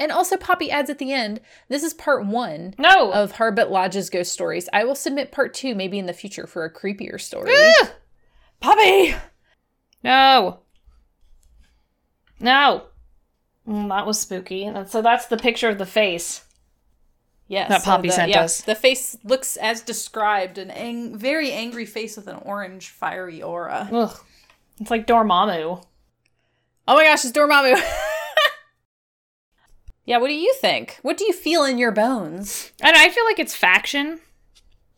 And also, Poppy adds at the end, this is part one No. of Harbut Lodge's ghost stories. I will submit part two maybe in the future for a creepier story. Ugh. Poppy! No. No. Mm, that was spooky. That- So that's the picture of the face. Yes. That Poppy the, sent yeah, us. The face looks as described an ang- very angry face with an orange, fiery aura. Ugh. It's like Dormammu. Oh my gosh, it's Dormammu. yeah, what do you think? What do you feel in your bones? And I feel like it's faction.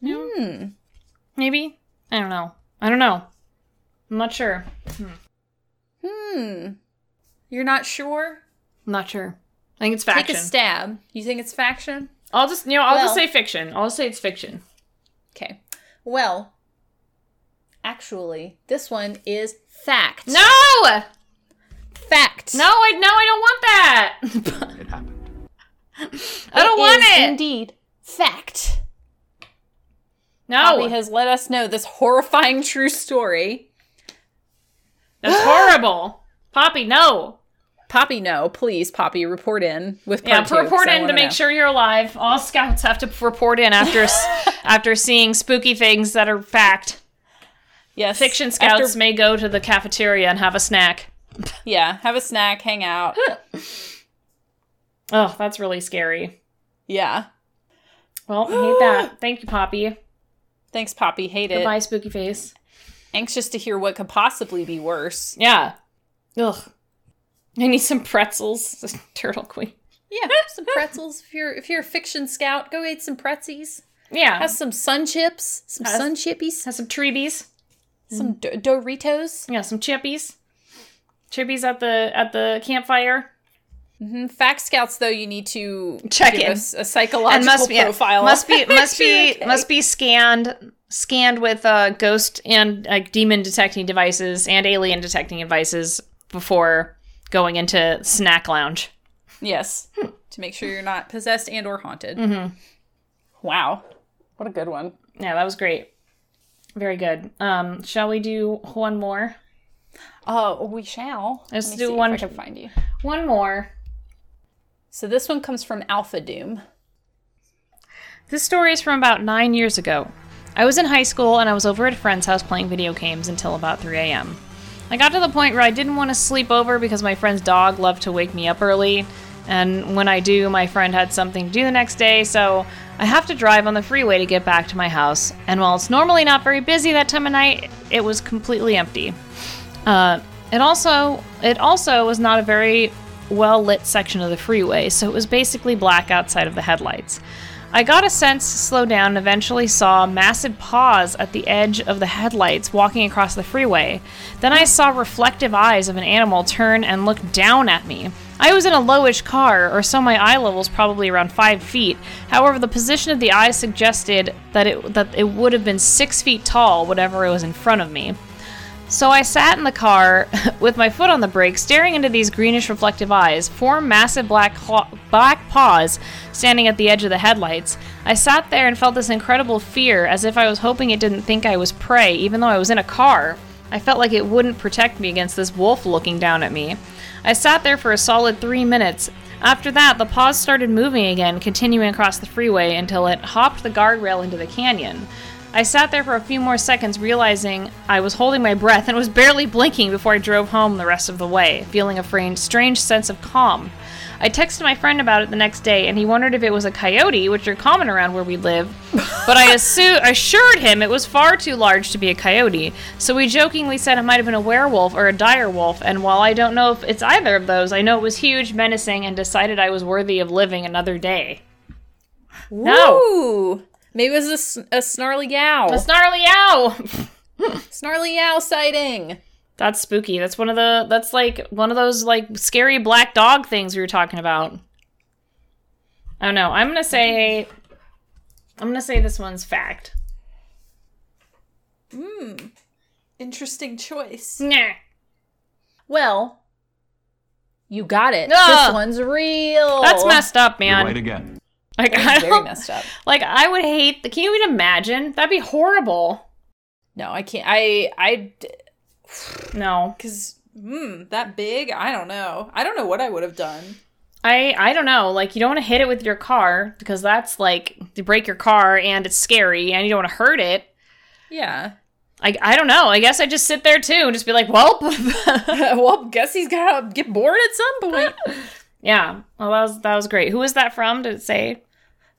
Hmm. Maybe. I don't know. I don't know. I'm not sure. Hmm. You're not sure? I'm not sure. I think it's faction. Take a stab. You think it's faction? I'll just, you know, I'll just say fiction. I'll just say it's fiction. Okay. Well, actually, this one is fact. No! Fact. No, I no, I don't want that. It happened. I don't want is it. Indeed. Fact. no, Poppy has let us know this horrifying true story. that's horrible. Poppy, no. Poppy, no, please, Poppy, report in with Yeah, part two, 'cause report I in to make know. sure you're alive. All scouts have to report in after after seeing spooky things that are fact. Yes, Fiction scouts After- may go to the cafeteria and have a snack. yeah, have a snack, hang out. Oh, that's really scary. yeah. Well, I hate that. Thank you, Poppy. Thanks, Poppy. Hate it. Goodbye, spooky face. Anxious to hear what could possibly be worse. Yeah. Ugh. I need some pretzels. Turtle Queen. Yeah, some pretzels. If you're if you're a fiction scout, go eat some pretzies. Yeah. Have some sun chips, some Has- sun chippies, Have some treebies. Some do- Doritos. Yeah, some chippies. Chippies at the at the campfire. Fact scouts, though, you need to Check give in. us a psychological and must be profile. must be must be okay. must be scanned scanned with uh, ghost and like demon detecting devices and alien detecting devices before going into snack lounge. Yes, to make sure you're not possessed and or haunted. Mm-hmm. Wow, what a good one. Yeah, that was great. Very good. Um, shall we do one more? Oh, we shall. Let's Let do one- If I can find you. One more. So this one comes from Alpha Doom. This story is from about nine years ago. I was in high school and I was over at a friend's house playing video games until about 3 a.m. I got to the point where I didn't want to sleep over because my friend's dog loved to wake me up early, and when I do, my friend had something to do the next day, so I have to drive on the freeway to get back to my house. And while it's normally not very busy that time of night, it was completely empty. Uh, it also it also was not a very well lit section of the freeway, so it was basically black outside of the headlights. I got a sense to slow down and eventually saw massive paws at the edge of the headlights walking across the freeway. Then I saw reflective eyes of an animal turn and look down at me. I was in a lowish car, or so my eye level was probably around five feet. However, the position of the eye suggested that it that it would have been six feet tall, whatever it was in front of me. So I sat in the car with my foot on the brake, staring into these greenish reflective eyes, four massive black black paws standing at the edge of the headlights. I sat there and felt this incredible fear, as if I was hoping it didn't think I was prey, even though I was in a car. I felt like it wouldn't protect me against this wolf looking down at me. I sat there for a solid three minutes. After that, the paws started moving again, continuing across the freeway until it hopped the guardrail into the canyon. I sat there for a few more seconds, realizing I was holding my breath and was barely blinking before I drove home the rest of the way, feeling a strange sense of calm. I texted my friend about it the next day, and he wondered if it was a coyote, which are common around where we live. But I assu- assured him it was far too large to be a coyote, so we jokingly said it might have been a werewolf or a dire wolf. And while I don't know if it's either of those, I know it was huge, menacing, and decided I was worthy of living another day. No. Ooh, maybe it was a snarly yow. A snarly owl! snarly yow sighting. That's spooky. That's one of the that's like one of those like scary black dog things we were talking about. I don't know. I'm gonna say I'm gonna say this one's fact. Hmm. Interesting choice. Nah. Well, you got it. Ah. This one's real. That's messed up, man. Right again. Like I very messed up. like I would hate the, can you even imagine? That'd be horrible. No, I can't. I I No. because hmm, that big. I don't know. I don't know what I would have done. I I don't know. Like you don't want to hit it with your car because that's like you break your car and it's scary and you don't want to hurt it. Yeah. I, I don't know. I guess I just sit there too and just be like, well, well, guess he's gotta get bored at some point. Yeah. Well, that was that was great. Who was that from? Did it say?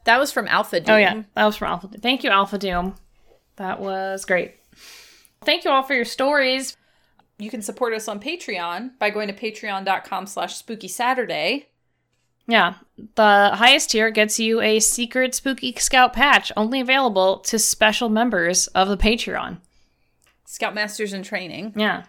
That was from Alpha Doom. Oh yeah, that was from Alpha. Doom. Thank you, Alpha Doom. That was great. Thank you all for your stories. You can support us on Patreon by going to patreon.com slash spooky Saturday. Yeah, the highest tier gets you a secret Spooky Scout patch, only available to special members of the Patreon. Scoutmasters in training. Yeah.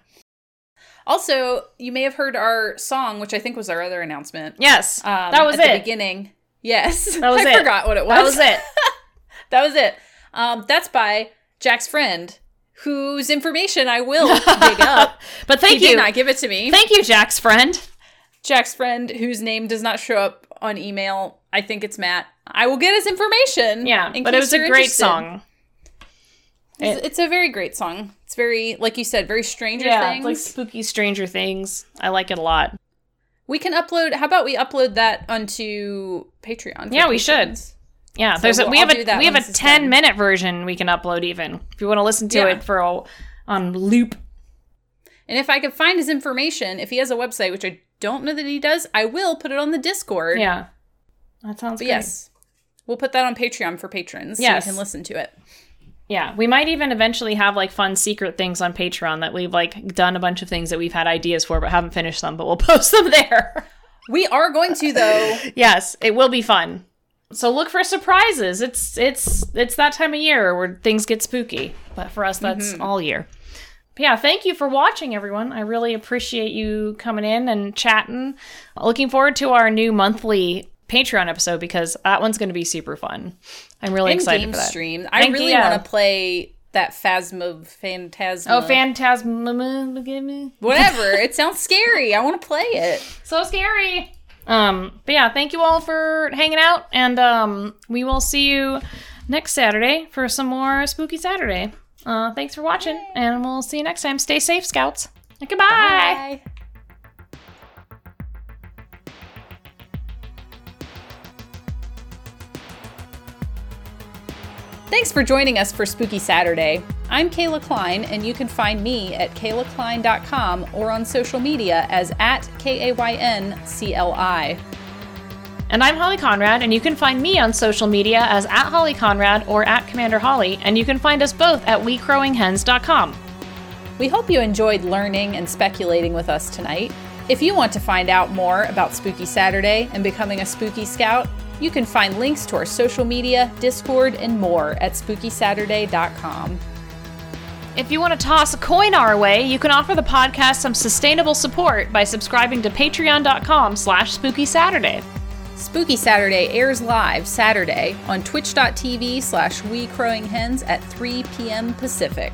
Also, you may have heard our song, which I think was our other announcement. Yes, Um, that was at it. the beginning. Yes, That was I it. forgot what it was. That was it. that was it. Um, that's by Jack's friend, whose information I will dig up. But he thank did you, not give it to me. thank you, Jack's friend. Jack's friend, whose name does not show up on email. I think it's Matt. I will get his information. Yeah, in but it was a great interested. song. It's, it's a very great song. It's very, like you said, very Stranger Yeah, Things. like spooky Stranger Things. I like it a lot. We can upload. How about we upload that onto Patreon? Yeah, we should. Yeah, So there's a, we'll- we have a we have a ten done. minute version we can upload even if you want to listen to Yeah. it for a, on loop. And if I could find his information, if he has a website, which I don't know that he does, I will put it on the Discord. Yeah, that sounds But great. yes, we'll put that on Patreon for patrons Yes. so you can listen to it. Yeah, we might even eventually have like fun secret things on Patreon that we've like done a bunch of things that we've had ideas for but haven't finished them, but we'll post them there. We are going to though. yes, it will be fun. So look for surprises. It's it's it's that time of year where things get spooky, but for us that's mm-hmm. all year. but yeah, thank you for watching, everyone. I really appreciate you coming in and chatting. Looking forward to our new monthly Patreon episode because that one's going to be super fun. I'm really And excited game for that. stream. I And- really yeah. want to play that Phasmo Phantasma. Oh, Phantasm! Whatever. it sounds scary. I want to play it. So scary. Um, but yeah, thank you all for hanging out, and um, we will see you next Saturday for some more Spooky Saturday. Uh, thanks for watching, and we'll see you next time. Stay safe, Scouts. Goodbye. Bye. Thanks for joining us for Spooky Saturday. I'm Kayla Klein, and you can find me at kaylaklein.com or on social media as at K A Y N C L I. And I'm Holly Conrad, and you can find me on social media as at Holly Conrad or at Commander Holly, and you can find us both at WeCrowingHens.com. We hope you enjoyed learning and speculating with us tonight. If you want to find out more about Spooky Saturday and becoming a Spooky Scout, you can find links to our social media, Discord, and more at spookysaturday.com. If you want to toss a coin our way, you can offer the podcast some sustainable support by subscribing to patreon.com slash spooky Saturday. Spooky Saturday airs live Saturday on twitch.tv slash we crowing hens at 3 p.m. Pacific.